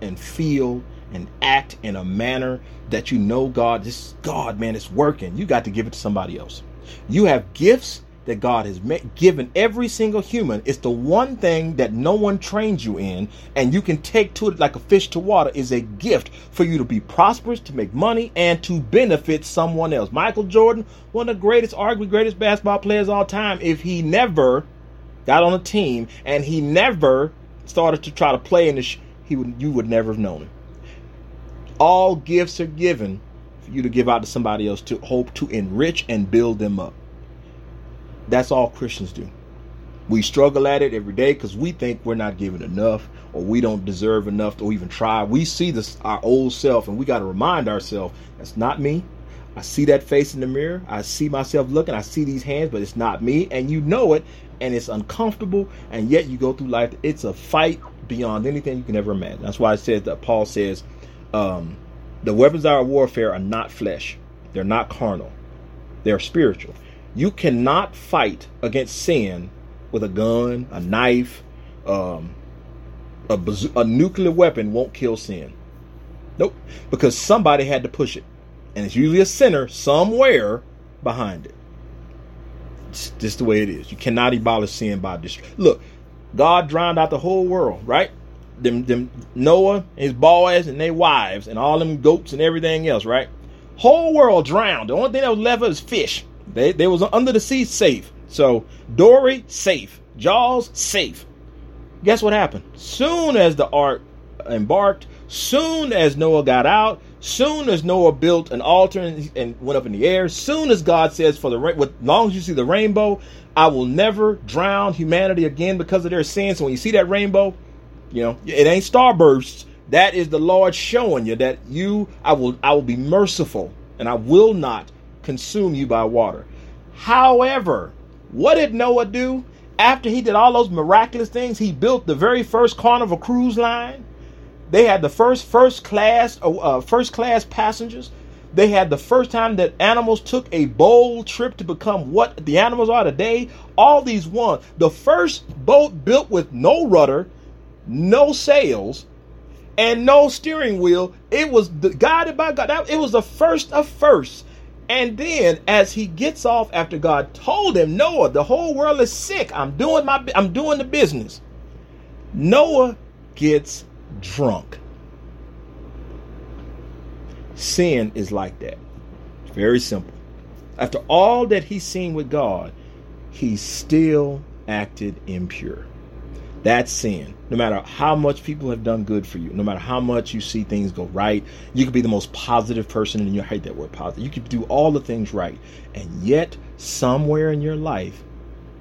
and feel and act in a manner that you know God, this God, man, it's working, you got to give it to somebody else. You have gifts that God has given every single human. It's the one thing that no one trains you in, and you can take to it like a fish to water, is a gift for you to be prosperous, to make money, and to benefit someone else. Michael Jordan, one of the greatest, arguably greatest basketball players all time, if he never got on a team and he never started to try to play in the, sh- he would you would never have known him. All gifts are given for you to give out to somebody else to hope to enrich and build them up. That's all Christians do. We struggle at it every day because we think we're not giving enough or we don't deserve enough to even try. We see this our old self and we got to remind ourselves that's not me. I see that face in the mirror. I see myself looking. I see these hands, but it's not me. And you know it, and it's uncomfortable. And yet you go through life. It's a fight beyond anything you can ever imagine. That's why it says that Paul says, um, the weapons of our warfare are not flesh. They're not carnal. They're spiritual. You cannot fight against sin with a gun, a knife, um, a, a nuclear weapon won't kill sin. Nope, because somebody had to push it, and it's usually a sinner somewhere behind it. It's just the way it is. You cannot abolish sin by destruction. Look, God drowned out the whole world, right? Them, them Noah, and his boys, and their wives, and all them goats and everything else, right? Whole world drowned. The only thing that was left was fish. They they was under the sea safe. So Dory safe, Jaws safe. Guess what happened? Soon as the ark embarked, soon as Noah got out, soon as Noah built an altar and, and went up in the air, soon as God says, "For the with long as you see the rainbow, I will never drown humanity again because of their sins." So when you see that rainbow, you know it ain't starbursts. That is the Lord showing you that you, I will, I will be merciful, and I will not consume you by water. However, what did Noah do? After he did all those miraculous things, he built the very first Carnival cruise line. They had the first first class uh, uh, first class passengers. They had the first time that animals took a bold trip to become what the animals are today. All these ones. The first boat built with no rudder, no sails, and no steering wheel. It was guided by God. It was the first of first. And then as he gets off after God told him, Noah, the whole world is sick. I'm doing my I'm doing the business. Noah gets drunk. Sin is like that. Very simple. After all that he's seen with God, he still acted impure. That's sin. No matter how much people have done good for you, no matter how much you see things go right, you could be the most positive person, and you hate that word positive. You could do all the things right, and yet somewhere in your life,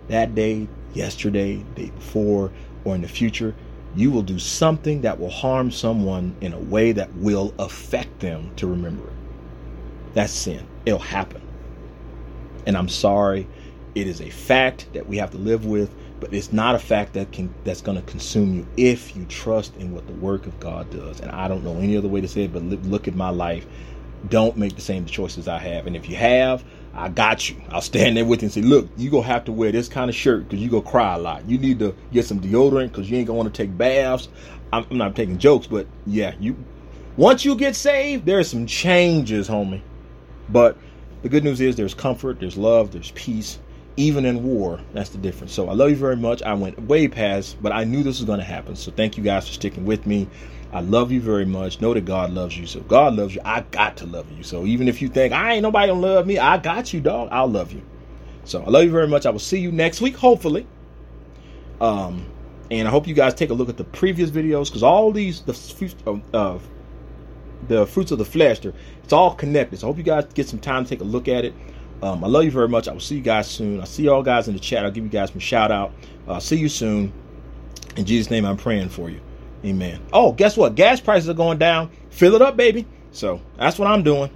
that day, yesterday, day before, or in the future, you will do something that will harm someone in a way that will affect them to remember it. That's sin. It'll happen. And I'm sorry. It is a fact that we have to live with but it's not a fact that can that's going to consume you if you trust in what the work of God does. And I don't know any other way to say it, but look at my life. Don't make the same choices I have. And if you have, I got you. I'll stand there with you and say, look, you gonna have to wear this kind of shirt because you go cry a lot. You need to get some deodorant because you ain't gonna want to take baths. I'm, I'm not taking jokes, but yeah, you once you get saved, there are some changes, homie. But the good news is there's comfort, there's love, there's peace, even in war. That's the difference. So I love you very much. I went way past, but I knew this was going to happen. So thank you guys for sticking with me. I love you very much. Know that God loves you. So God loves you. I got to love you. So even if you think I ain't nobody gonna love me, I got you, dog. I'll love you. So I love you very much. I will see you next week, hopefully. Um, and I hope you guys take a look at the previous videos because all these the uh, the fruits of the flesh, it's all connected. So I hope you guys get some time to take a look at it. Um, I love you very much. I will see you guys soon. I'll see y'all guys in the chat. I'll give you guys some shout out. Uh, see you soon. In Jesus' name, I'm praying for you. Amen. Oh, guess what? Gas prices are going down. Fill it up, baby. So that's what I'm doing.